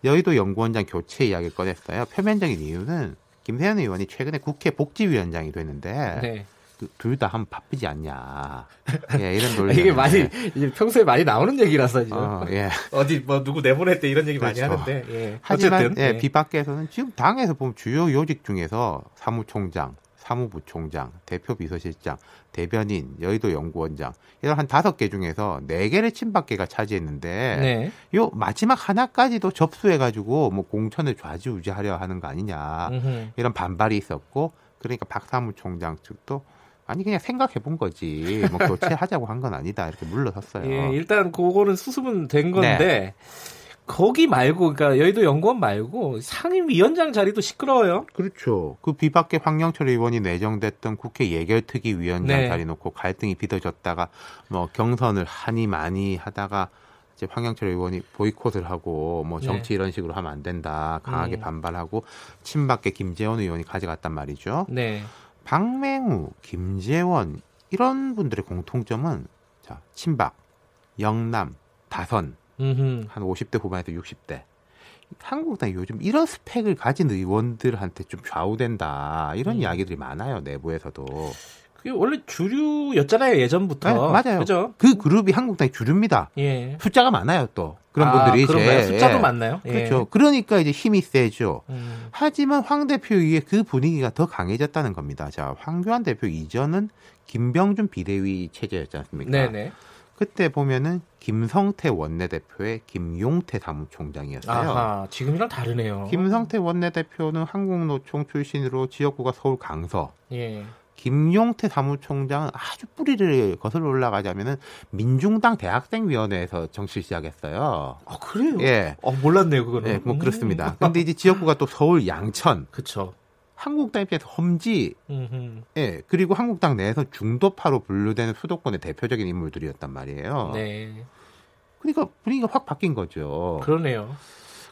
여의도 연구원장 교체 이야기를 꺼냈어요. 표면적인 이유는 김세현 의원이 최근에 국회 복지위원장이 됐는데 네. 그 둘다 한번 바쁘지 않냐. 예, 이런 논리. 이게 많이 이제 평소에 많이 나오는 얘기라서 지금. 어, 예. 어디 뭐 누구 내보냈대 이런 얘기 그렇죠. 많이 하는데. 예. 하지만 어쨌든, 예, 예. 비박계에서는 지금 당에서 보면 주요 요직 중에서 사무총장, 사무부총장, 대표 비서실장, 대변인, 여의도 연구원장 이런 한 다섯 개 중에서 네 개를 친박계가 차지했는데 네. 요 마지막 하나까지도 접수해가지고 뭐 공천을 좌지우지하려 하는 거 아니냐 음흠. 이런 반발이 있었고 그러니까 박 사무총장 측도 아니 그냥 생각해 본 거지 뭐 교체하자고 한 건 아니다 이렇게 물러섰어요. 예, 일단 그거는 수습은 된 건데. 네. 거기 말고 그러니까 여의도 연구원 말고 상임위원장 자리도 시끄러워요. 그렇죠. 그 비박계 황영철 의원이 내정됐던 국회 예결특위 위원장 네. 자리 놓고 갈등이 빚어졌다가 뭐 경선을 하니 많이 하다가 이제 황영철 의원이 보이콧을 하고 뭐 정치 네. 이런 식으로 하면 안 된다 강하게 음. 반발하고 친박계 김재원 의원이 가져갔단 말이죠. 네. 박맹우, 김재원 이런 분들의 공통점은 자 친박, 영남, 다선 음흠. 한 50대 후반에서 60대. 한국당이 요즘 이런 스펙을 가진 의원들한테 좀 좌우된다 이런 음. 이야기들이 많아요 내부에서도. 그게 원래 주류였잖아요 예전부터. 네, 맞아요. 그죠? 그 그룹이 한국당의 주류입니다. 예. 숫자가 많아요 또 그런 아, 분들이 그런가요? 이제 숫자도 예. 많나요? 예. 그렇죠. 그러니까 이제 힘이 세죠. 음. 하지만 황 대표 위에 그 분위기가 더 강해졌다는 겁니다. 자 황교안 대표 이전은 김병준 비대위 체제였지 않습니까? 네네. 그때 보면은 김성태 원내대표의 김용태 사무총장이었어요. 아하, 지금이랑 다르네요. 김성태 원내대표는 한국노총 출신으로 지역구가 서울 강서. 예. 김용태 사무총장은 아주 뿌리를 거슬러 올라가자면은 민중당 대학생위원회에서 정치 시작했어요. 아 그래요? 예. 어 몰랐네요 그거는. 예, 뭐 그렇습니다. 근데 이제 지역구가 또 서울 양천. 그렇죠. 한국당 입장에서 험지, 예, 그리고 한국당 내에서 중도파로 분류되는 수도권의 대표적인 인물들이었단 말이에요. 네. 그러니까 분위기가 확 바뀐 거죠. 그러네요.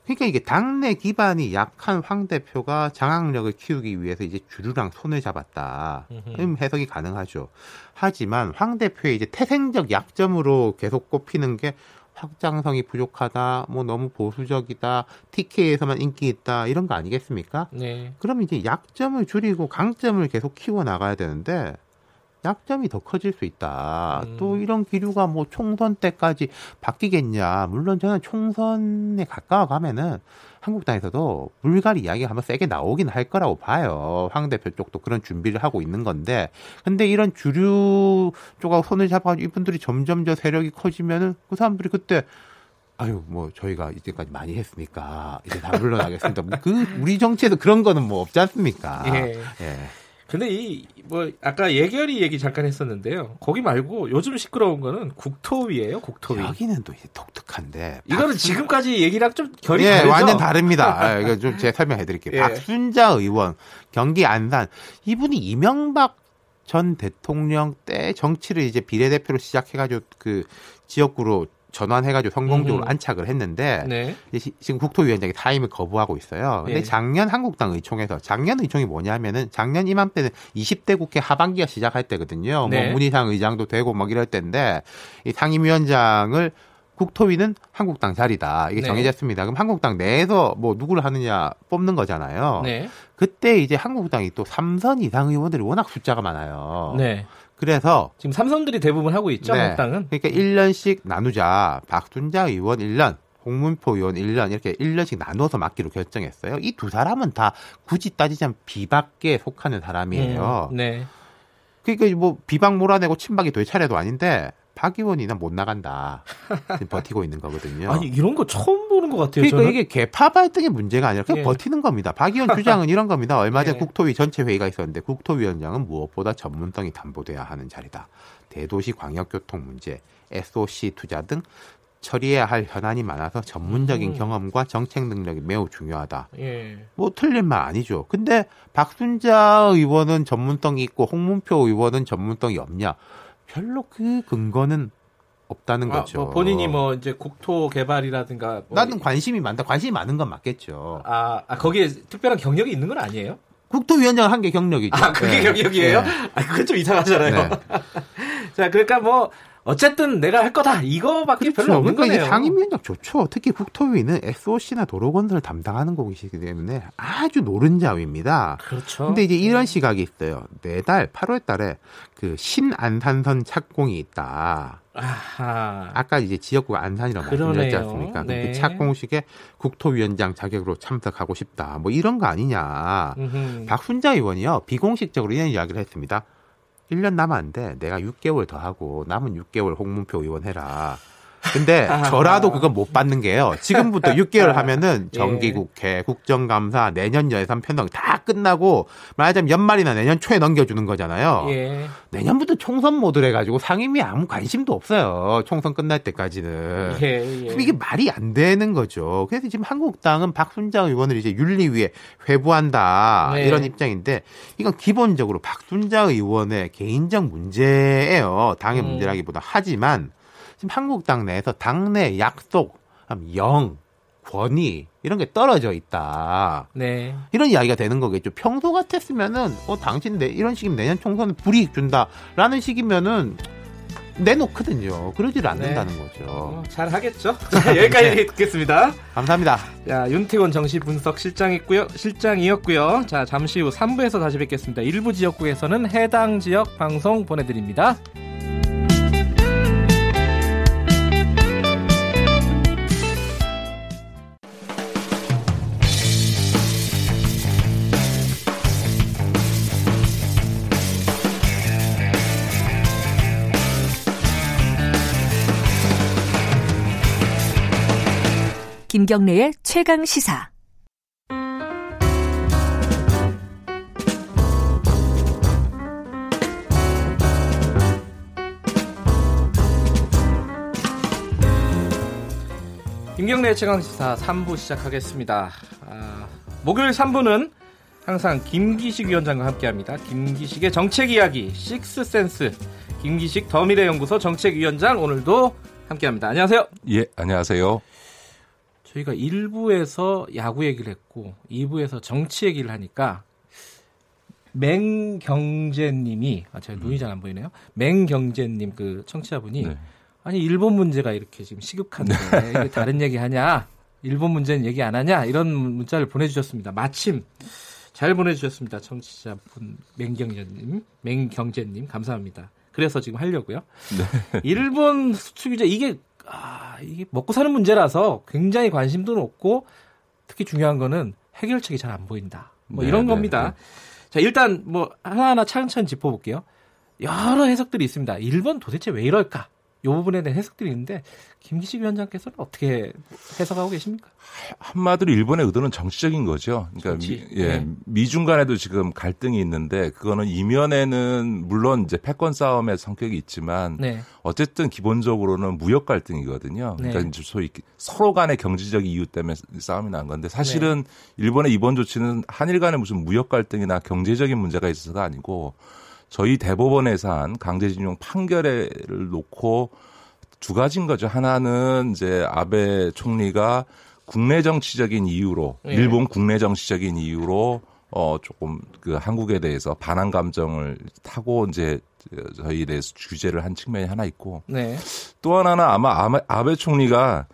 그러니까 이게 당내 기반이 약한 황 대표가 장악력을 키우기 위해서 이제 주류랑 손을 잡았다. 음, 해석이 가능하죠. 하지만 황 대표의 이제 태생적 약점으로 계속 꼽히는 게 확장성이 부족하다, 뭐 너무 보수적이다, TK에서만 인기 있다 이런 거 아니겠습니까? 네. 그럼 이제 약점을 줄이고 강점을 계속 키워 나가야 되는데 약점이 더 커질 수 있다. 음. 또 이런 기류가 뭐 총선 때까지 바뀌겠냐. 물론 저는 총선에 가까워 가면은 한국당에서도 물갈이 이야기가 한번 세게 나오긴 할 거라고 봐요. 황 대표 쪽도 그런 준비를 하고 있는 건데. 근데 이런 주류 쪽하고 손을 잡아가지고 이분들이 점점 저 세력이 커지면은 그 사람들이 그때 아유 뭐 저희가 이제까지 많이 했으니까 이제 다 물러나겠습니다. 그 우리 정치에도 그런 거는 뭐 없지 않습니까? 예. 예. 근데 이 뭐 아까 예결위 얘기 잠깐 했었는데요. 거기 말고 요즘 시끄러운 거는 국토위예요. 국토위. 여기는 또 독특한데. 이거는 박순... 지금까지 얘기랑 좀 결이 예, 다르죠. 완전 다릅니다. 아, 이거 좀 제가 설명해 드릴게요. 예. 박순자 의원 경기 안산 이분이 이명박 전 대통령 때 정치를 이제 비례대표로 시작해가지고 그 지역구로 전환해가지고 성공적으로 음. 안착을 했는데 네. 지금 국토위원장이 타임을 거부하고 있어요. 근데 네. 작년 한국당 의총에서 작년 의총이 뭐냐면은 작년 이맘때는 20대 국회 하반기가 시작할 때거든요. 뭐 네. 뭐 문희상 의장도 되고 막 이럴 때인데 이 상임위원장을 국토위는 한국당 자리다. 이게 네. 정해졌습니다. 그럼 한국당 내에서 뭐 누구를 하느냐 뽑는 거잖아요. 네. 그때 이제 한국당이 또 3선 이상 의원들이 워낙 숫자가 많아요. 네. 그래서 지금 삼선들이 대부분 하고 있죠, 네. 한국당은. 그러니까 1년씩 나누자. 박순자 의원 1년, 홍문표 의원 1년 이렇게 1년씩 나눠서 맡기로 결정했어요. 이 두 사람은 다 굳이 따지자면 비박계에 속하는 사람이에요. 음, 네. 그러니까 뭐 비박 몰아내고 친박이 될 차례도 아닌데 박 의원이나 못 나간다. 버티고 있는 거거든요. 아니 이런 거 처음 보는 것 같아요. 그러니까 저는. 이게 개파 발등의 문제가 아니라 그냥 예. 버티는 겁니다. 박 의원 주장은 이런 겁니다. 얼마 전 예. 국토위 전체 회의가 있었는데 국토위원장은 무엇보다 전문성이 담보돼야 하는 자리다. 대도시 광역교통 문제, SOC 투자 등 처리해야 할 현안이 많아서 전문적인 음. 경험과 정책 능력이 매우 중요하다. 예. 뭐 틀린 말 아니죠. 근데 박순자 의원은 전문성이 있고 홍문표 의원은 전문성이 없냐? 별로 그 근거는 없다는 아, 거죠. 뭐 본인이 뭐 이제 국토 개발이라든가 뭐 나는 관심이 많다. 관심이 많은 건 맞겠죠. 아, 아 거기에 특별한 경력이 있는 건 아니에요? 국토위원장 한 게 경력이죠. 아, 그게 네. 경력이에요? 네. 아, 그건 좀 이상하잖아요. 네. 자, 그러니까 뭐 어쨌든 내가 할 거다 이거밖에 그렇죠. 별로 없는 그러니까 거네요. 상임위원장 좋죠. 특히 국토위는 SOC나 도로건설을 담당하는 곳이기 때문에 아주 노른자위입니다. 그렇죠. 근데 이제 이런 시각이 있어요. 매달 8월 달에 그 신안산선 착공이 있다. 아하. 아까 이제 지역구가 안산이라고 말씀드렸지 않습니까? 네. 그 착공식에 국토위원장 자격으로 참석하고 싶다. 뭐 이런 거 아니냐. 음흠. 박순자 의원이요. 비공식적으로 이런 이야기를 했습니다. 1년 남았는데 내가 6개월 더 하고 남은 6개월 홍문표 의원 해라. 근데 저라도 그건 못 받는 게요. 지금부터 6개월 하면은 예. 정기국회, 국정감사, 내년 예산 편성 다 끝나고 말하자면 연말이나 내년 초에 넘겨주는 거잖아요. 예. 내년부터 총선 모드를 해가지고 상임위 아무 관심도 없어요. 총선 끝날 때까지는. 예, 예. 이게 말이 안 되는 거죠. 그래서 지금 한국당은 박순자 의원을 이제 윤리위에 회부한다 네. 이런 입장인데 이건 기본적으로 박순자 의원의 개인적 문제예요. 당의 음. 문제라기보다 하지만 지금 한국 당 내에서 당내 약속, 영, 권위 이런 게 떨어져 있다. 네. 이런 이야기가 되는 거겠죠. 평소 같았으면은 어 당신 내 이런 식이면 내년 총선은 불이익 준다라는 식이면은 내놓거든요. 그러지를 않는다는 네. 거죠. 어, 잘 하겠죠. 여기까지 듣겠습니다. 감사합니다. 자, 윤태곤 정시 분석 실장이었고요. 실장이었고요. 자, 잠시 후 3부에서 다시 뵙겠습니다. 일부 지역국에서는 해당 지역 방송 보내 드립니다. 김경래의 최강 시사. 김경래의 최강시사 3부 시작하겠습니다. 아, 목요일 3부는 항상 김기식 위원장과 함께합니다. 김기식의 정책 이야기 식스센스 김기식 더미래연구소 정책위원장 오늘도 함께합니다. 안녕하세요. 예, 안녕하세요. 저희가 1부에서 야구 얘기를 했고 2부에서 정치 얘기를 하니까 맹경제님이 아 제가 눈이 잘 안 보이네요. 맹경제님 그 청취자분이 네. 아니 일본 문제가 이렇게 지금 시급한데 네. 다른 얘기 하냐? 일본 문제는 얘기 안 하냐? 이런 문자를 보내주셨습니다. 마침 잘 보내주셨습니다. 청취자분 맹경제님, 맹경제님 감사합니다. 그래서 지금 하려고요. 네. 일본 수출 규제 이게 아, 이게 먹고 사는 문제라서 굉장히 관심도 높고 특히 중요한 거는 해결책이 잘 안 보인다. 뭐 네, 이런 네, 겁니다. 네. 자, 일단 뭐 하나하나 차근차근 짚어볼게요. 여러 해석들이 있습니다. 일본 도대체 왜 이럴까? 이 부분에 대한 해석들이 있는데 김기식 위원장께서는 어떻게 해석하고 계십니까? 한마디로 일본의 의도는 정치적인 거죠. 그러니까 미, 예, 네. 미중 간에도 지금 갈등이 있는데 그거는 이면에는 물론 이제 패권 싸움의 성격이 있지만 네. 어쨌든 기본적으로는 무역 갈등이거든요. 그러니까 네. 소위 서로 간의 경제적 이유 때문에 싸움이 난 건데 사실은 네. 일본의 이번 조치는 한일 간의 무슨 무역 갈등이나 경제적인 문제가 있어서가 아니고 저희 대법원에서 한 강제징용 판결을 놓고 두 가지인 거죠. 하나는 이제 아베 총리가 국내 정치적인 이유로 예. 일본 국내 정치적인 이유로 어 조금 그 한국에 대해서 반한 감정을 타고 이제 저희에 대해서 규제를 한 측면이 하나 있고 네. 또 하나는 아마 아베 총리가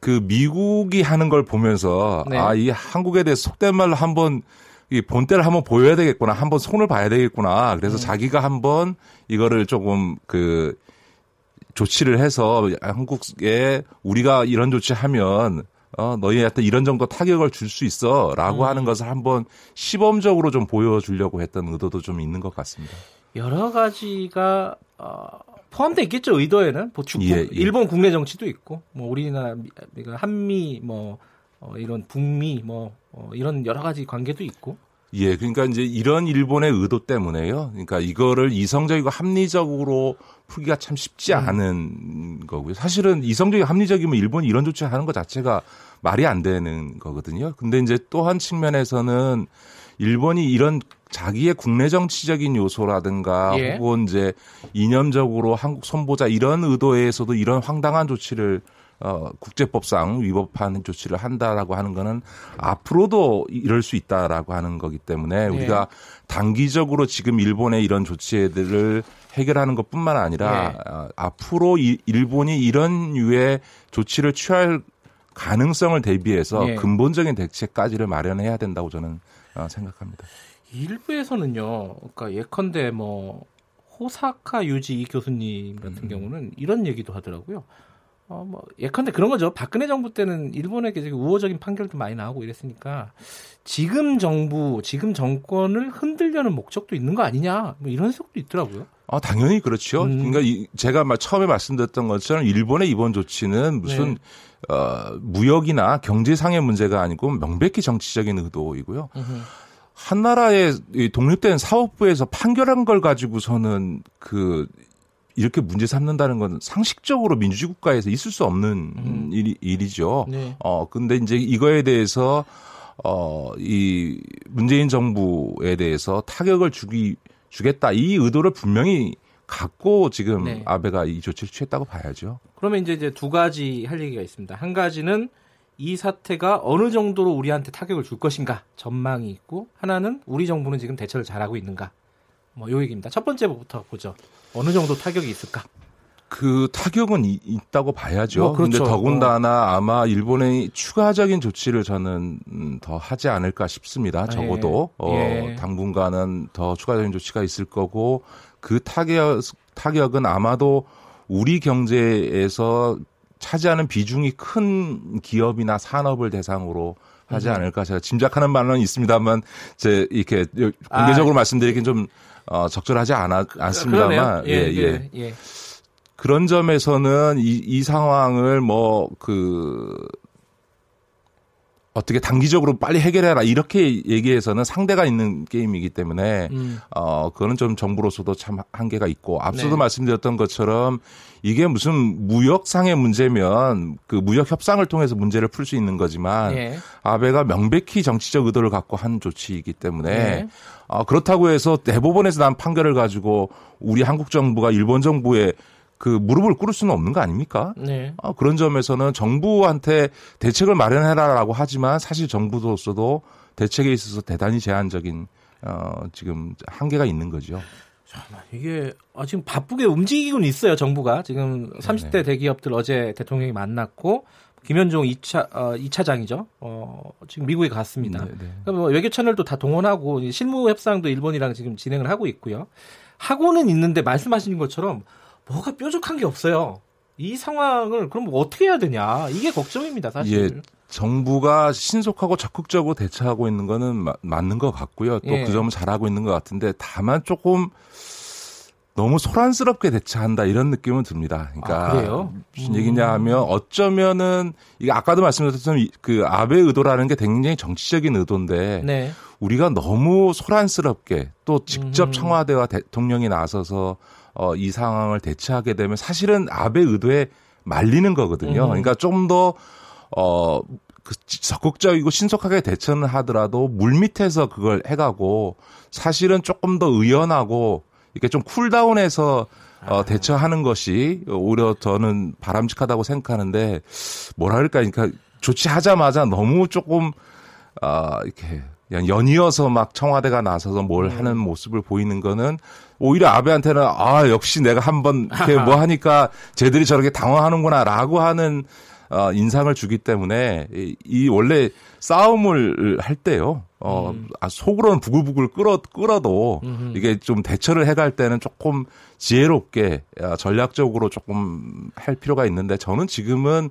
그 미국이 하는 걸 보면서 네. 아이 한국에 대해서 속된 말로 한번 이 본때를 한번 보여야 되겠구나. 한번 손을 봐야 되겠구나. 그래서 음. 자기가 한번 이거를 조금 그 조치를 해서 한국에 우리가 이런 조치하면 어, 너희한테 이런 정도 타격을 줄 수 있어 라고 음. 하는 것을 한번 시범적으로 좀 보여주려고 했던 의도도 좀 있는 것 같습니다. 여러 가지가 어, 포함되어 있겠죠, 의도에는. 뭐 축구, 예, 예. 일본 국내 정치도 있고, 뭐 우리나라, 한미, 뭐, 어, 이런 북미, 뭐, 어, 이런 여러 가지 관계도 있고. 예, 그러니까 이제 이런 일본의 의도 때문에요. 그러니까 이거를 이성적이고 합리적으로 풀기가 참 쉽지 음. 않은 거고요. 사실은 이성적이고 합리적이면 일본이 이런 조치 하는 것 자체가 말이 안 되는 거거든요. 근데 이제 또 한 측면에서는 일본이 이런 자기의 국내 정치적인 요소라든가 예. 혹은 이제 이념적으로 한국 손보자 이런 의도에서도 이런 황당한 조치를 어, 국제법상 위법하는 조치를 한다라고 하는 거는 앞으로도 이럴 수 있다라고 하는 거기 때문에 네. 우리가 단기적으로 지금 일본의 이런 조치들을 해결하는 것뿐만 아니라 네. 어, 앞으로 이, 일본이 이런 유의 조치를 취할 가능성을 대비해서 네. 근본적인 대책까지를 마련해야 된다고 저는 어, 생각합니다. 일부에서는요, 그러니까 예컨대 뭐 호사카 유지 교수님 같은 음. 경우는 이런 얘기도 하더라고요. 어, 뭐, 예컨대 그런 거죠. 박근혜 정부 때는 일본에게 우호적인 판결도 많이 나오고 이랬으니까 지금 정부, 지금 정권을 흔들려는 목적도 있는 거 아니냐. 뭐 이런 해석도 있더라고요. 아, 당연히 그렇죠. 음. 그러니까 이, 제가 처음에 말씀드렸던 것처럼 일본의 이번 조치는 무슨 네. 어, 무역이나 경제상의 문제가 아니고 명백히 정치적인 의도이고요. 으흠. 한 나라의 독립된 사업부에서 판결한 걸 가지고서는 그 이렇게 문제 삼는다는 건 상식적으로 민주주의 국가에서 있을 수 없는 음. 일, 일이죠. 네. 어, 근데 이제 이거에 대해서 어, 이 문재인 정부에 대해서 타격을 주기, 주겠다. 이 의도를 분명히 갖고 지금 네. 아베가 이 조치를 취했다고 봐야죠. 그러면 이제, 이제 두 가지 할 얘기가 있습니다. 한 가지는 이 사태가 어느 정도로 우리한테 타격을 줄 것인가 전망이 있고 하나는 우리 정부는 지금 대처를 잘하고 있는가 뭐 요 얘기입니다. 첫 번째부터 보죠. 어느 정도 타격이 있을까? 그 타격은 이, 있다고 봐야죠. 뭐 그런데 그렇죠. 더군다나 어. 아마 일본의 추가적인 조치를 저는 음, 더 하지 않을까 싶습니다. 아, 적어도 예. 어, 예. 당분간은 더 추가적인 조치가 있을 거고 그 타격 타격은 아마도 우리 경제에서 차지하는 비중이 큰 기업이나 산업을 대상으로 하지 음. 않을까 제가 짐작하는 바는 있습니다만 제 이렇게 공개적으로 아, 말씀드리긴 좀 어, 적절하지 않아, 않습니다만 예, 예, 예. 예. 그런 점에서는 이, 이 상황을 뭐 그 어떻게 단기적으로 빨리 해결해라 이렇게 얘기해서는 상대가 있는 게임이기 때문에 음. 어 그거는 좀 정부로서도 참 한계가 있고 앞서도 네. 말씀드렸던 것처럼 이게 무슨 무역상의 문제면 그 무역 협상을 통해서 문제를 풀 수 있는 거지만 네. 아베가 명백히 정치적 의도를 갖고 한 조치이기 때문에 네. 어, 그렇다고 해서 대법원에서 난 판결을 가지고 우리 한국 정부가 일본 정부에 그 무릎을 꿇을 수는 없는 거 아닙니까? 네. 아, 그런 점에서는 정부한테 대책을 마련해라라고 하지만 사실 정부로서도 대책에 있어서 대단히 제한적인 어, 지금 한계가 있는 거죠. 이게 아, 지금 바쁘게 움직이고는 있어요 정부가 지금 30대 네네. 대기업들 어제 대통령이 만났고 김현종 2차 어, 2차장이죠. 어, 지금 미국에 갔습니다. 그러니까 뭐 외교 채널도 다 동원하고 실무 협상도 일본이랑 지금 진행을 하고 있고요. 하고는 있는데 말씀하신 것처럼 뭐가 뾰족한 게 없어요. 이 상황을 그럼 어떻게 해야 되냐 이게 걱정입니다 사실. 예, 정부가 신속하고 적극적으로 대처하고 있는 거는 마, 맞는 것 같고요. 또그 예. 점은 잘하고 있는 것 같은데 다만 조금 너무 소란스럽게 대처한다 이런 느낌은 듭니다. 그러니까 아, 무슨 얘기냐 하면 어쩌면은 이게 아까도 말씀드렸던 그 아베 의도라는 게 굉장히 정치적인 의도인데 네. 우리가 너무 소란스럽게 또 직접 음. 청와대와 대통령이 나서서 어, 이 상황을 대처하게 되면 사실은 아베 의도에 말리는 거거든요. 음. 그러니까 좀 더 어, 그 적극적이고 신속하게 대처는 하더라도 물 밑에서 그걸 해가고 사실은 조금 더 의연하고 이렇게 좀 쿨다운해서 어, 아. 대처하는 것이 오히려 저는 바람직하다고 생각하는데 그럴까 그러니까 조치하자마자 너무 조금 아 이렇게 연이어서 막 청와대가 나서서 뭘 음. 하는 모습을 보이는 거는 오히려 아베한테는 아 역시 내가 한번 이렇게 뭐 하니까 쟤들이 저렇게 당황하는구나라고 하는 어, 인상을 주기 때문에 이, 이 원래 싸움을 할 때요. 어, 음. 아, 속으로는 부글부글 끓어, 끓어도 음흠. 이게 좀 대처를 해갈 때는 조금 지혜롭게 아, 전략적으로 조금 할 필요가 있는데 저는 지금은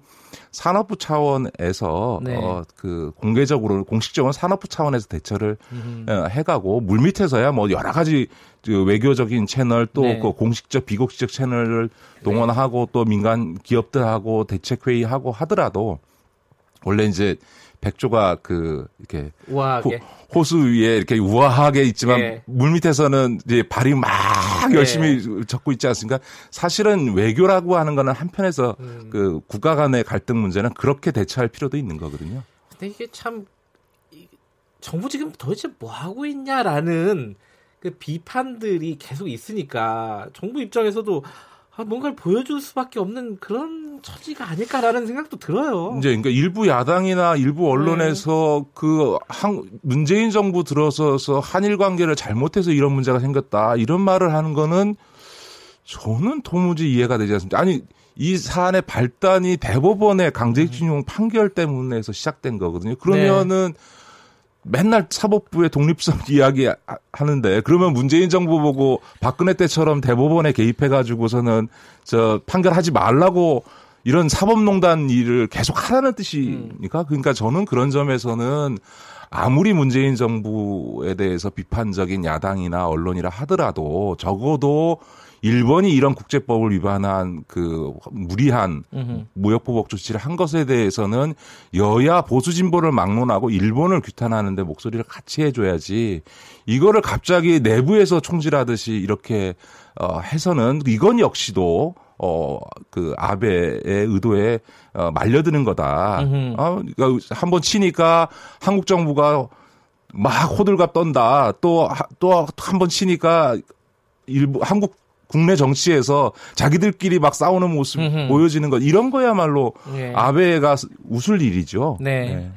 산업부 차원에서 네. 어, 그 공개적으로 공식적으로 산업부 차원에서 대처를 음흠. 어, 해가고 물 밑에서야 뭐 여러 가지 그 외교적인 채널 또그 네. 공식적 비공식적 채널을 동원하고 네. 또 민간 기업들하고 대책 회의하고 하더라도 원래 이제 백조가 그 이렇게 우아하게. 호, 수 위에 이렇게 우아하게 있지만 예. 물 밑에서는 이제 발이 막 예. 열심히 예. 적고 있지 않습니까? 사실은 외교라고 하는 거는 한편에서 음. 그 국가 간의 갈등 문제는 그렇게 대처할 필요도 있는 거거든요. 근데 이게 참 정부 지금 도대체 뭐 하고 있냐라는 그 비판들이 계속 있으니까 정부 입장에서도 아, 뭔가를 보여줄 수밖에 없는 그런 처지가 아닐까라는 생각도 들어요. 이제 그러니까 일부 야당이나 일부 언론에서 네. 그 한, 문재인 정부 들어서서 한일 관계를 잘못해서 이런 문제가 생겼다 이런 말을 하는 거는 저는 도무지 이해가 되지 않습니다. 아니 이 사안의 발단이 대법원의 강제징용 음. 판결 때문에서 시작된 거거든요. 그러면은 네. 맨날 사법부의 독립성 이야기 하는데 그러면 문재인 정부 보고 박근혜 때처럼 대법원에 개입해 가지고서는 저 판결하지 말라고 이런 사법농단 일을 계속 하라는 뜻이니까? 그러니까 저는 그런 점에서는 아무리 문재인 정부에 대해서 비판적인 야당이나 언론이라 하더라도 적어도 일본이 이런 국제법을 위반한 그 무리한 무역보복 조치를 한 것에 대해서는 여야 보수 진보를 막론하고 일본을 규탄하는데 목소리를 같이 해줘야지 이거를 갑자기 내부에서 총질하듯이 이렇게 어 해서는 이건 역시도 어, 그 아베의 의도에 어, 말려드는 거다. 어, 그러니까 한번 치니까 한국 정부가 막 호들갑 떤다. 또, 또 한 번 치니까 일부, 한국 국내 정치에서 자기들끼리 막 싸우는 모습 음흠. 보여지는 것 이런 거야말로 예. 아베가 웃을 일이죠. 네. 네.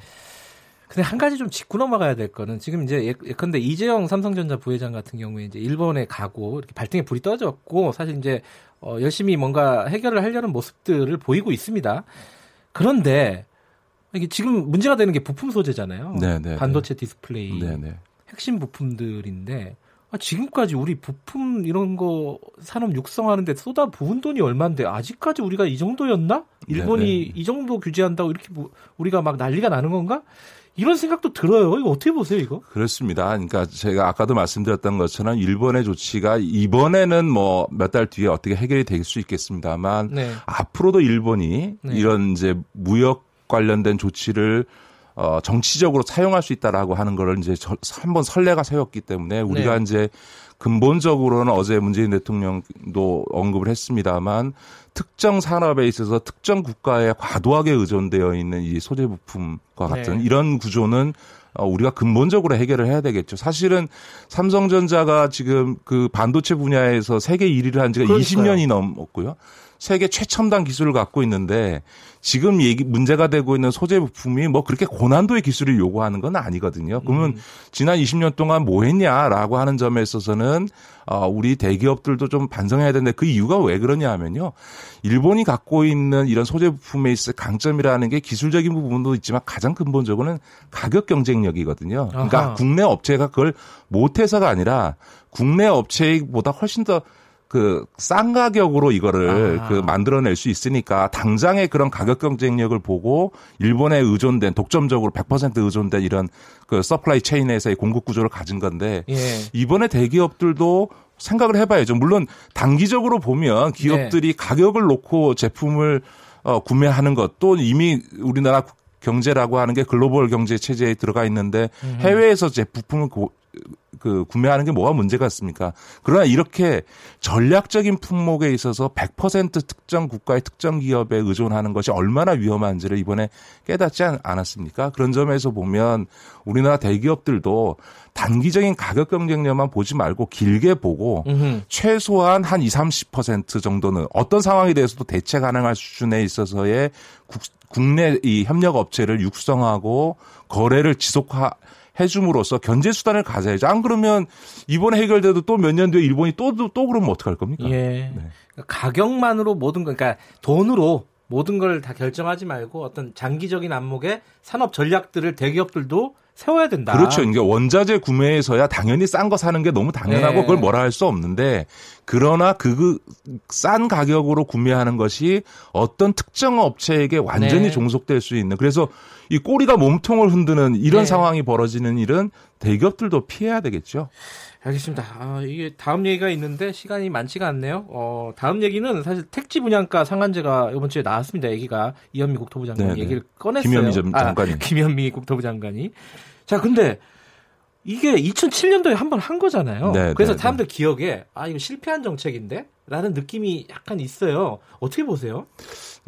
근데 한 가지 좀 짚고 넘어가야 될 거는 지금 이제 예컨대 이재용 삼성전자 부회장 같은 경우에 이제 일본에 가고 이렇게 발등에 불이 떨어졌고 사실 이제 어 열심히 뭔가 해결을 하려는 모습들을 보이고 있습니다. 그런데 이게 지금 문제가 되는 게 부품 소재잖아요. 네네. 네, 반도체 디스플레이 네네. 네. 핵심 부품들인데 아, 지금까지 우리 부품 이런 거 산업 육성하는데 쏟아 부은 돈이 얼마인데 아직까지 우리가 이 정도였나? 일본이 네네. 이 정도 규제한다고 이렇게 우리가 막 난리가 나는 건가? 이런 생각도 들어요. 이거 어떻게 보세요, 이거? 그렇습니다. 그러니까 제가 아까도 말씀드렸던 것처럼 일본의 조치가 이번에는 뭐 몇 달 뒤에 어떻게 해결이 될 수 있겠습니다만 네. 앞으로도 일본이 네. 이런 이제 무역 관련된 조치를 어, 정치적으로 사용할 수 있다라고 하는 거를 이제 한번 선례가 세웠기 때문에 우리가 네. 이제 근본적으로는 어제 문재인 대통령도 언급을 했습니다만 특정 산업에 있어서 특정 국가에 과도하게 의존되어 있는 이 소재 부품과 같은 네. 이런 구조는 어, 우리가 근본적으로 해결을 해야 되겠죠. 사실은 삼성전자가 지금 그 반도체 분야에서 세계 1위를 한 지가 그러니까요. 20년이 넘었고요. 세계 최첨단 기술을 갖고 있는데 지금 얘기 문제가 되고 있는 소재 부품이 뭐 그렇게 고난도의 기술을 요구하는 건 아니거든요. 그러면 음. 지난 20년 동안 뭐 했냐라고 하는 점에 있어서는 어 우리 대기업들도 좀 반성해야 되는데 그 이유가 왜 그러냐 하면요. 일본이 갖고 있는 이런 소재 부품에 있어 강점이라는 게 기술적인 부분도 있지만 가장 근본적으로는 가격 경쟁력이거든요. 그러니까 아하. 국내 업체가 그걸 못 해서가 아니라 국내 업체보다 훨씬 더 그 싼 가격으로 이거를 아. 그 만들어낼 수 있으니까 당장의 그런 가격 경쟁력을 보고 일본에 의존된 독점적으로 100% 의존된 이런 그 supply chain에서의 공급 구조를 가진 건데 예. 이번에 대기업들도 생각을 해봐야죠. 물론 단기적으로 보면 기업들이 네. 가격을 놓고 제품을 어, 구매하는 것도 이미 우리나라 경제라고 하는 게 글로벌 경제 체제에 들어가 있는데 해외에서 제 부품을 고, 그 구매하는 게 뭐가 문제가 있습니까? 그러나 이렇게 전략적인 품목에 있어서 100% 특정 국가의 특정 기업에 의존하는 것이 얼마나 위험한지를 이번에 깨닫지 않았습니까? 그런 점에서 보면 우리나라 대기업들도 단기적인 가격 경쟁력만 보지 말고 길게 보고 음흠. 최소한 한 20, 30% 정도는 어떤 상황에 대해서도 대체 가능할 수준에 있어서의 국, 국내 이 협력 업체를 육성하고 거래를 지속하 해줌으로써 견제 수단을 가져야죠. 안 그러면 이번에 해결돼도 또 몇 년 뒤에 일본이 또, 또, 또 그러면 어떡할 겁니까? 예. 네. 가격만으로 모든 거, 그러니까 돈으로 모든 걸 다 결정하지 말고 어떤 장기적인 안목의 산업 전략들을 대기업들도 세워야 된다. 그렇죠. 이게 원자재 구매에서야 당연히 싼 거 사는 게 너무 당연하고 네. 그걸 뭐라 할 수 없는데 그러나 그 싼 가격으로 구매하는 것이 어떤 특정 업체에게 완전히 네. 종속될 수 있는 그래서 이 꼬리가 몸통을 흔드는 이런 네. 상황이 벌어지는 일은 대기업들도 피해야 되겠죠. 알겠습니다. 아, 이게 다음 얘기가 있는데 시간이 많지가 않네요. 어, 다음 얘기는 사실 택지 분양가 상한제가 이번 주에 나왔습니다. 얘기가 이현미 국토부 장관이 네네. 얘기를 꺼냈어요. 김현미 장관이. 아, 김현미 국토부 장관이. 자, 근데 이게 2007년도에 한 번 한 거잖아요. 네, 그래서 네, 사람들 네. 기억에 아 이거 실패한 정책인데 라는 느낌이 약간 있어요. 어떻게 보세요?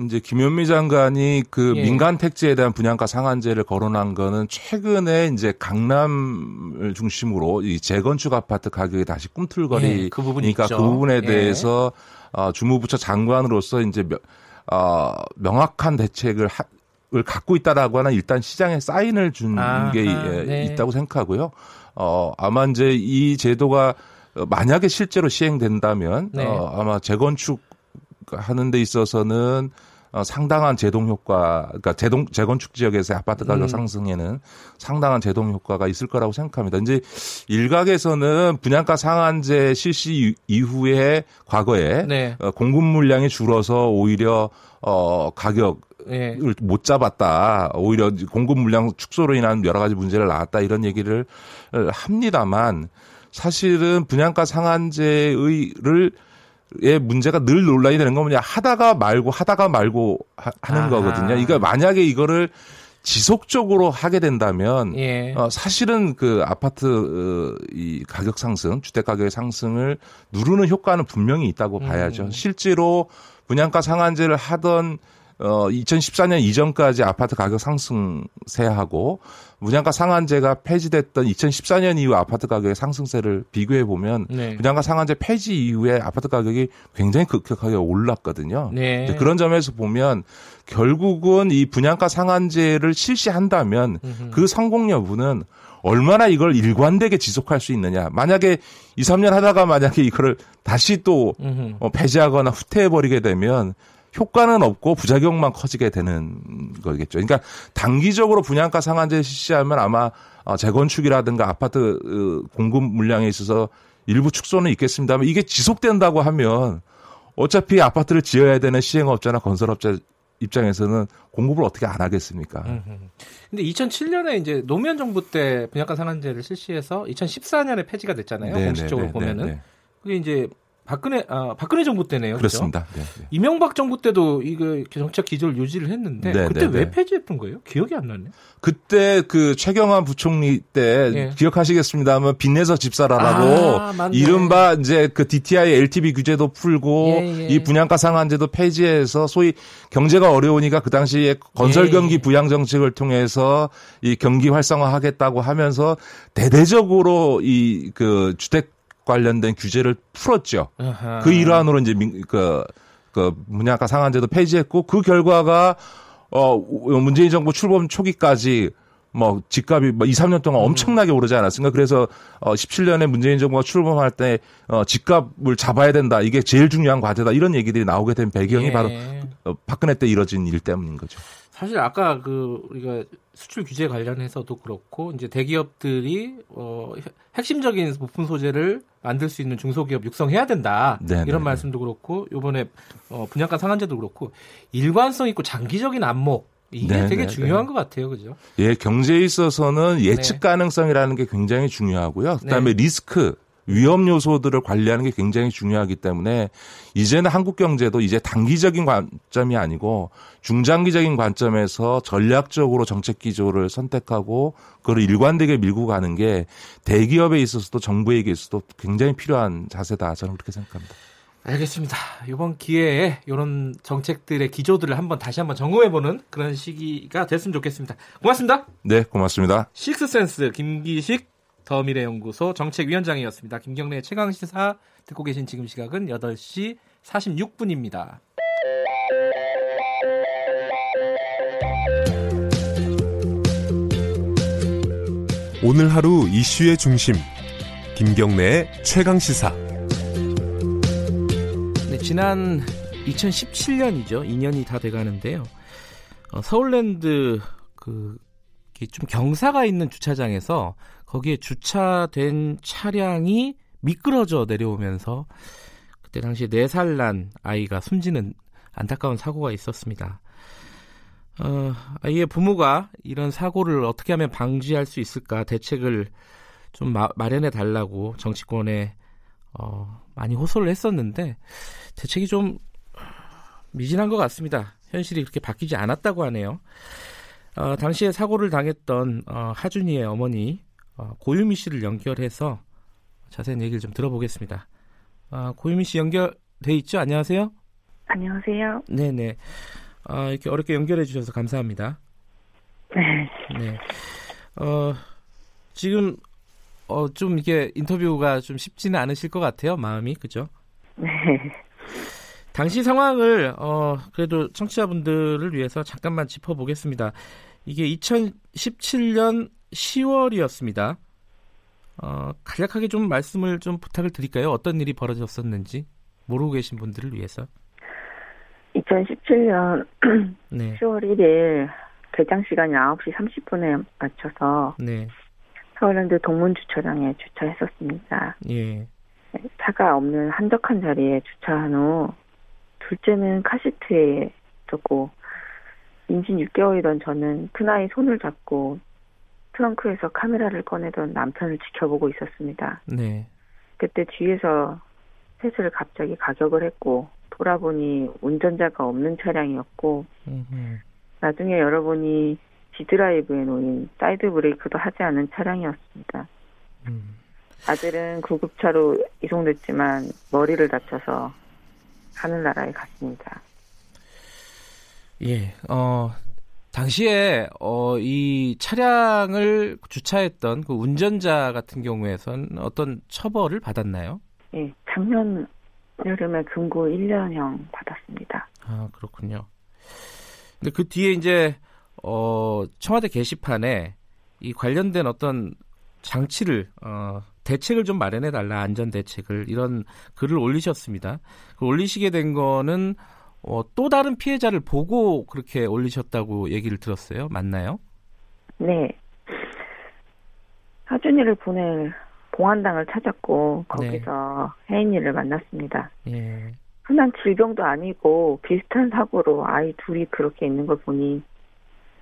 이제 김현미 장관이 그 예. 민간 택지에 대한 분양가 상한제를 거론한 거는 최근에 이제 강남을 중심으로 이 재건축 아파트 가격이 다시 꿈틀거리니까 예, 그, 부분이니까 그 부분에 예. 대해서 어, 주무부처 장관으로서 이제 명, 어, 명확한 대책을 하, 을 갖고 있다라고 하는 일단 시장에 사인을 준게 네. 있다고 생각하고요. 어, 아마 이제 이 제도가 만약에 실제로 시행된다면 네. 어, 아마 재건축 하는 데 있어서는 어, 상당한 제동 효과, 그러니까 재동, 재건축 지역에서의 아파트 가격 음. 상승에는 상당한 제동 효과가 있을 거라고 생각합니다. 이제 일각에서는 분양가 상한제 실시 이후에 과거에 네. 어, 공급 물량이 줄어서 오히려 어, 가격 예. 못 잡았다. 오히려 공급 물량 축소로 인한 여러 가지 문제를 낳았다. 이런 얘기를 합니다만 사실은 분양가 상한제의를 의 문제가 늘 논란이 되는 건 뭐냐 하다가 말고 하다가 말고 하, 는 아하. 거거든요. 그러니까 만약에 이거를 지속적으로 하게 된다면 예. 어, 사실은 그 아파트 어, 이 가격 상승, 주택 가격의 상승을 누르는 효과는 분명히 있다고 음. 봐야죠. 실제로 분양가 상한제를 하던 어 2014년 이전까지 아파트 가격 상승세하고 분양가 상한제가 폐지됐던 2014년 이후 아파트 가격의 상승세를 비교해 보면 네. 분양가 상한제 폐지 이후에 아파트 가격이 굉장히 급격하게 올랐거든요. 네. 그런 점에서 보면 결국은 이 분양가 상한제를 실시한다면 음흠. 그 성공 여부는 얼마나 이걸 일관되게 지속할 수 있느냐. 만약에 2, 3년 하다가 만약에 이거를 다시 또 어, 폐지하거나 후퇴해버리게 되면 효과는 없고 부작용만 커지게 되는 거겠죠. 그러니까 단기적으로 분양가 상한제 실시하면 아마 어, 재건축이라든가 아파트 어, 공급 물량에 있어서 일부 축소는 있겠습니다만 이게 지속된다고 하면 어차피 아파트를 지어야 되는 시행업자나 건설업자 입장에서는 공급을 어떻게 안 하겠습니까? 근데 2007년에 이제 노무현 정부 때 분양가 상한제를 실시해서 2014년에 폐지가 됐잖아요. 네네, 공식적으로 네네, 보면은. 네네. 그게 이제 박근혜 아 박근혜 정부 때네요. 그렇습니다. 네, 네. 이명박 정부 때도 이거 정책 기조를 유지를 했는데 네, 그때 네, 왜 네. 폐지했던 거예요? 기억이 안 나네. 그때 그 최경환 부총리 때 예. 기억하시겠습니다만 빚내서 집사라라고 아, 이른바 이제 그 DTI LTV 규제도 풀고 예, 예. 이 분양가 상한제도 폐지해서 소위 경제가 어려우니까 그 당시에 건설 예. 경기 부양 정책을 통해서 이 경기 활성화하겠다고 하면서 대대적으로 이 그 주택 관련된 규제를 풀었죠. 아하. 그 일환으로 이제 민, 그, 그 분양가 상한제도 폐지했고 그 결과가 어 문재인 정부 출범 초기까지 뭐 집값이 뭐 2, 3년 동안 음. 엄청나게 오르지 않았습니까? 그래서 어 17년에 문재인 정부가 출범할 때 어 집값을 잡아야 된다. 이게 제일 중요한 과제다. 이런 얘기들이 나오게 된 배경이 예. 바로 어, 박근혜 때 이뤄진 일 때문인 거죠. 사실 아까 그 우리가 수출 규제 관련해서도 그렇고 이제 대기업들이 어 핵심적인 부품 소재를 만들 수 있는 중소기업 육성해야 된다 네네. 이런 네, 네. 말씀도 그렇고 요번에 어 분양가 상한제도 그렇고 일관성 있고 장기적인 안목 이게 네네. 되게 네, 중요한 것 같아요, 그죠? 예, 경제에 있어서는 예측 네. 가능성이라는 게 굉장히 중요하고요. 그다음에 네. 리스크 위험 요소들을 관리하는 게 굉장히 중요하기 때문에 이제는 한국 경제도 이제 단기적인 관점이 아니고 중장기적인 관점에서 전략적으로 정책 기조를 선택하고 그걸 일관되게 밀고 가는 게 대기업에 있어서도 정부에게 있어서도 굉장히 필요한 자세다 저는 그렇게 생각합니다. 알겠습니다. 이번 기회에 이런 정책들의 기조들을 한번 다시 한번 점검해보는 그런 시기가 됐으면 좋겠습니다. 고맙습니다. 네, 고맙습니다. 식스센스 김기식 더미래연구소 정책위원장이었습니다. 김경래 최강시사 듣고 계신 지금 시각은 8시 46분입니다. 오늘 하루 이슈의 중심 김경래의 최강시사 네, 지난 2017년이죠. 2년이 다 돼가는데요. 어, 서울랜드 그 좀 경사가 있는 주차장에서 거기에 주차된 차량이 미끄러져 내려오면서 그때 당시에 4살 난 아이가 숨지는 안타까운 사고가 있었습니다. 어, 아이의 부모가 이런 사고를 어떻게 하면 방지할 수 있을까 대책을 좀 마, 마련해 달라고 정치권에 어, 많이 호소를 했었는데 대책이 좀 미진한 것 같습니다. 현실이 그렇게 바뀌지 않았다고 하네요. 어, 당시에 사고를 당했던 어, 하준이의 어머니 어, 고유미 씨를 연결해서 자세한 얘기를 좀 들어보겠습니다. 아, 고유미 씨 연결돼 있죠? 안녕하세요. 안녕하세요. 네네. 아, 이렇게 어렵게 연결해 주셔서 감사합니다. 네. 네. 어, 지금 어, 좀 이게 인터뷰가 좀 쉽지는 않으실 것 같아요. 마음이 그죠? 네. 당시 상황을 어, 그래도 청취자분들을 위해서 잠깐만 짚어보겠습니다. 이게 2017년 10월이었습니다. 어, 간략하게 좀 말씀을 좀 부탁을 드릴까요? 어떤 일이 벌어졌었는지 모르고 계신 분들을 위해서. 2017년 네. 10월 1일 개장 시간이 9시 30분에 맞춰서 네. 서울랜드 동문 주차장에 주차했었습니다. 예. 차가 없는 한적한 자리에 주차한 후 둘째는 카시트에 뒀고 임신 6개월이던 저는 큰아이 손을 잡고 트렁크에서 카메라를 꺼내던 남편을 지켜보고 있었습니다. 네. 그때 뒤에서 셋을 갑자기 가격을 했고 돌아보니 운전자가 없는 차량이었고 음흠. 나중에 열어보니 D 드라이브에 놓인 사이드 브레이크도 하지 않은 차량이었습니다. 음. 아들은 구급차로 이송됐지만 머리를 다쳐서 하늘나라에 갔습니다. 예, 어, 당시에 어, 이 차량을 주차했던 그 운전자 같은 경우에선 어떤 처벌을 받았나요? 예, 작년 여름에 금고 1년형 받았습니다. 아 그렇군요. 근데 그 뒤에 이제 어, 청와대 게시판에 이 관련된 어떤 장치를 어, 대책을 좀 마련해 달라 안전 대책을 이런 글을 올리셨습니다. 그 올리시게 된 거는 어, 또 다른 피해자를 보고 그렇게 올리셨다고 얘기를 들었어요. 맞나요? 네. 하준이를 보낼 봉안당을 찾았고 거기서 네. 혜인이를 만났습니다. 예. 흔한 질병도 아니고 비슷한 사고로 아이 둘이 그렇게 있는 걸 보니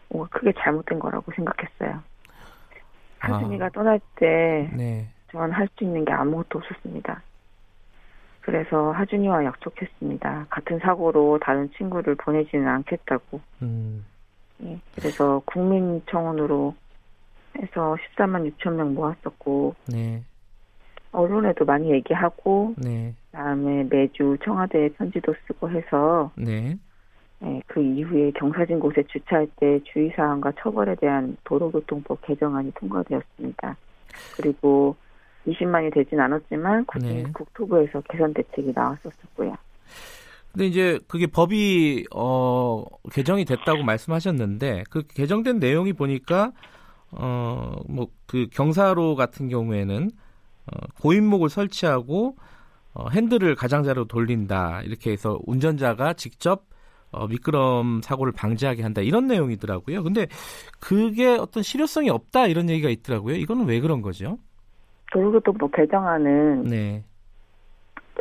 뭔가 크게 잘못된 거라고 생각했어요. 하준이가 아. 떠날 때 네. 저는 할 수 있는 게 아무것도 없었습니다. 그래서 하준이와 약속했습니다. 같은 사고로 다른 친구를 보내지는 않겠다고. 음. 예, 그래서 국민청원으로 해서 14만 6천 명 모았었고, 네. 언론에도 많이 얘기하고, 네. 그다음에 매주 청와대에 편지도 쓰고 해서, 네. 네, 그 이후에 경사진 곳에 주차할 때 주의사항과 처벌에 대한 도로교통법 개정안이 통과되었습니다. 그리고 20만이 되진 않았지만 네. 국토부에서 개선 대책이 나왔었고요. 근데 이제 그게 법이 어 개정이 됐다고 말씀하셨는데 그 개정된 내용이 보니까 어 뭐 그 경사로 같은 경우에는 어, 고인목을 설치하고 어, 핸들을 가장자로 돌린다 이렇게 해서 운전자가 직접 어, 미끄럼 사고를 방지하게 한다 이런 내용이더라고요. 근데 그게 어떤 실효성이 없다 이런 얘기가 있더라고요. 이거는 왜 그런 거죠? 도로교통법 개정안은 네.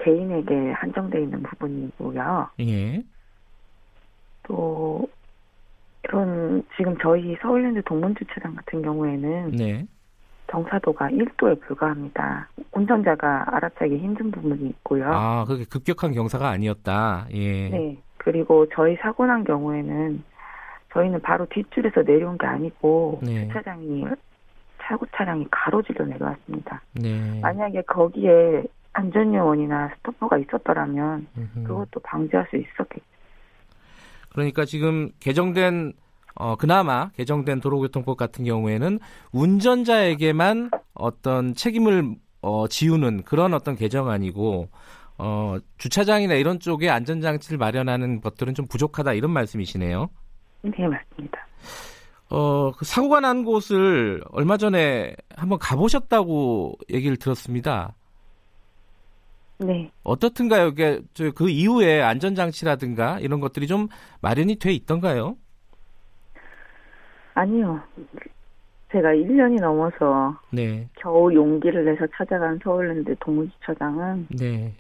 개인에게 한정돼 있는 부분이고요. 예. 또 이런 지금 저희 서울랜드 동문주차장 같은 경우에는 네. 경사도가 1도에 불과합니다. 운전자가 알아차기 힘든 부분이 있고요. 아, 그게 급격한 경사가 아니었다. 예. 네. 그리고 저희 사고 난 경우에는 저희는 바로 뒷줄에서 내려온 게 아니고 네. 주차장이 사고 차량이 가로질러 내려왔습니다. 네. 만약에 거기에 안전요원이나 스토퍼가 있었더라면. 그것도 방지할 수 있었겠죠. 그러니까 지금 개정된 어, 그나마 개정된 도로교통법 같은 경우에는 운전자에게만 어떤 책임을 어, 지우는 그런 어떤 개정안이고 어, 주차장이나 이런 쪽에 안전장치를 마련하는 것들은 좀 부족하다 이런 말씀이시네요. 네, 맞습니다. 어, 그 사고가 난 곳을 얼마 전에 한번 가보셨다고 얘기를 들었습니다. 네. 어떻든가요? 이게 그 이후에 안전장치라든가 이런 것들이 좀 마련이 돼 있던가요? 아니요. 제가 1년이 넘어서 네. 겨우 용기를 내서 찾아간 서울랜드 동문주차장은 네.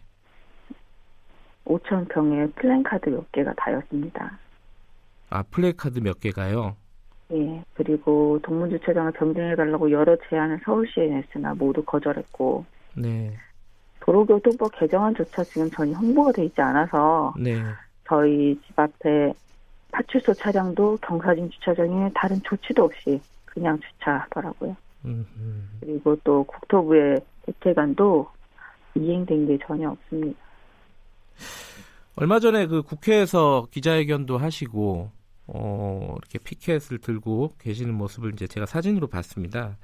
5천 평의 플랜카드 몇 개가 다였습니다. 아 플랜카드 몇 개가요? 예. 그리고 동문주차장을 변경해달라고 여러 제안을 서울시에 냈으나 모두 거절했고. 네. 도로교통법 개정안조차 지금 전혀 홍보가 돼 있지 않아서 네. 저희 집 앞에 파출소 차량도 경사진 주차장에 다른 조치도 없이 그냥 주차하더라고요. 음흠. 그리고 또 국토부의 대책안도 이행된 게 전혀 없습니다. 얼마 전에 그 국회에서 기자회견도 하시고 어, 이렇게 피켓을 들고 계시는 모습을 이제 제가 사진으로 봤습니다.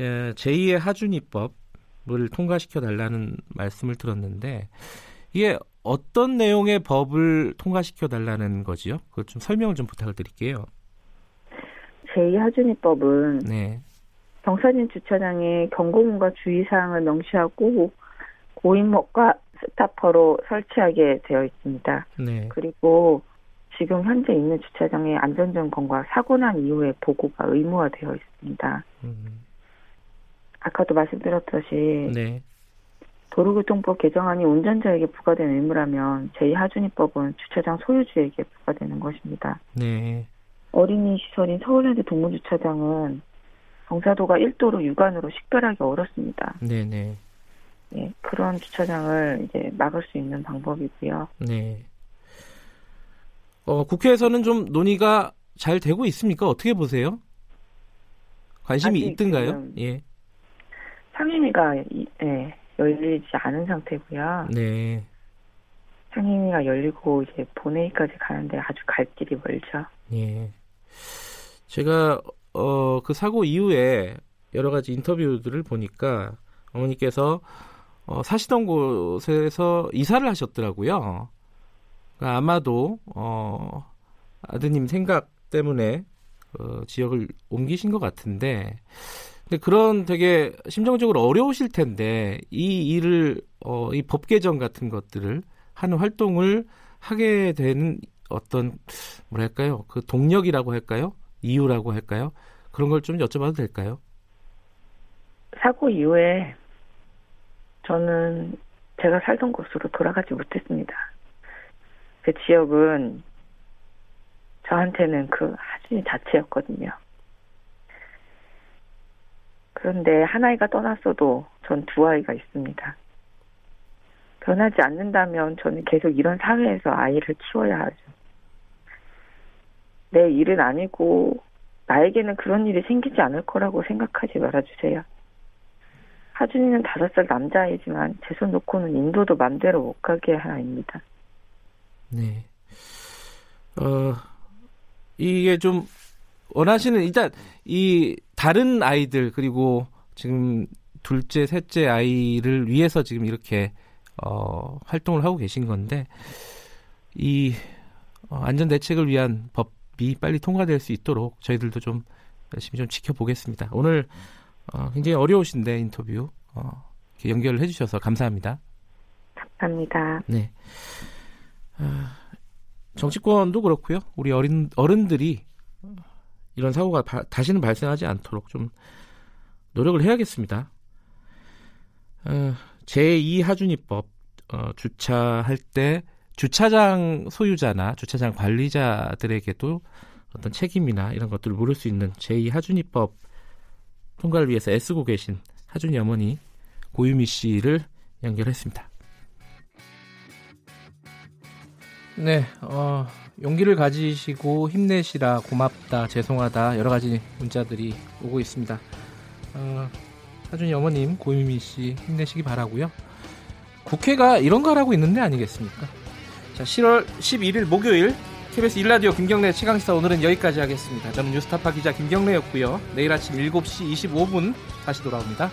예, 제2의 하준이법을 통과시켜 달라는 말씀을 들었는데 이게 어떤 내용의 법을 통과시켜 달라는 거지요? 그것 좀 설명을 좀 부탁을 드릴게요. 제2 하준이법은 네. 경사진 주차장에 경고문과 주의사항을 명시하고 고인목과 스타퍼로 설치하게 되어 있습니다. 네. 그리고 지금 현재 있는 주차장의 안전점검과 사고 난 이후에 보고가 의무화되어 있습니다. 음. 아까도 말씀드렸듯이 네. 도로교통법 개정안이 운전자에게 부과된 의무라면 제2하준이법은 주차장 소유주에게 부과되는 것입니다. 네. 어린이 시설인 서울랜드 동물주차장은 경사도가 1도로 육안으로 식별하기 어렵습니다. 네네. 네. 네, 그런 주차장을 이제 막을 수 있는 방법이고요. 네. 어, 국회에서는 좀 논의가 잘 되고 있습니까? 어떻게 보세요? 관심이 있든가요? 예. 상임위가 예, 열리지 않은 상태고요. 네. 상임위가 열리고 이제 본회의까지 가는데 아주 갈 길이 멀죠. 예. 제가 어, 그 사고 이후에 여러 가지 인터뷰들을 보니까 어머니께서 어, 사시던 곳에서 이사를 하셨더라고요. 아마도 어, 아드님 생각 때문에 어, 지역을 옮기신 것 같은데 근데 그런 되게 심정적으로 어려우실 텐데 이 일을 어, 이 법 개정 같은 것들을 하는 활동을 하게 되는 어떤 뭐랄까요 그 동력이라고 할까요 이유라고 할까요 그런 걸 좀 여쭤봐도 될까요? 사고 이후에 저는 제가 살던 곳으로 돌아가지 못했습니다. 그 지역은 저한테는 그 하진이 자체였거든요. 그런데 한 아이가 떠났어도 전 두 아이가 있습니다. 변하지 않는다면 저는 계속 이런 사회에서 아이를 키워야 하죠. 내 일은 아니고 나에게는 그런 일이 생기지 않을 거라고 생각하지 말아주세요. 하준이는 다섯 살 남자아이지만 제 손 놓고는 인도도 맘대로 못 가게 할 아이입니다. 네. 어, 이게 좀 원하시는 일단 이 다른 아이들 그리고 지금 둘째, 셋째 아이를 위해서 지금 이렇게 어, 활동을 하고 계신 건데 이 어, 안전 대책을 위한 법이 빨리 통과될 수 있도록 저희들도 좀 열심히 좀 지켜보겠습니다. 오늘 어, 굉장히 어려우신데 인터뷰 어, 연결을 해주셔서 감사합니다. 감사합니다. 네. 어, 정치권도 그렇고요. 우리 어린 어른들이 이런 사고가 바, 다시는 발생하지 않도록 좀 노력을 해야겠습니다. 어, 제2 하준이법 어, 주차할 때 주차장 소유자나 주차장 관리자들에게도 어떤 책임이나 이런 것들을 물을 수 있는 제2 하준이법 통과를 위해서 애쓰고 계신 하준이 어머니 고유미 씨를 연결했습니다. 네, 어, 용기를 가지시고 힘내시라 고맙다 죄송하다 여러 가지 문자들이 오고 있습니다. 어, 하준이 어머님 고유미 씨 힘내시기 바라고요. 국회가 이런 거 하라고 있는데 아니겠습니까? 자, 10월 11일 목요일 KBS 일라디오 김경래 최강시사 오늘은 여기까지 하겠습니다. 저는 뉴스타파 기자 김경래였고요. 내일 아침 7시 25분 다시 돌아옵니다.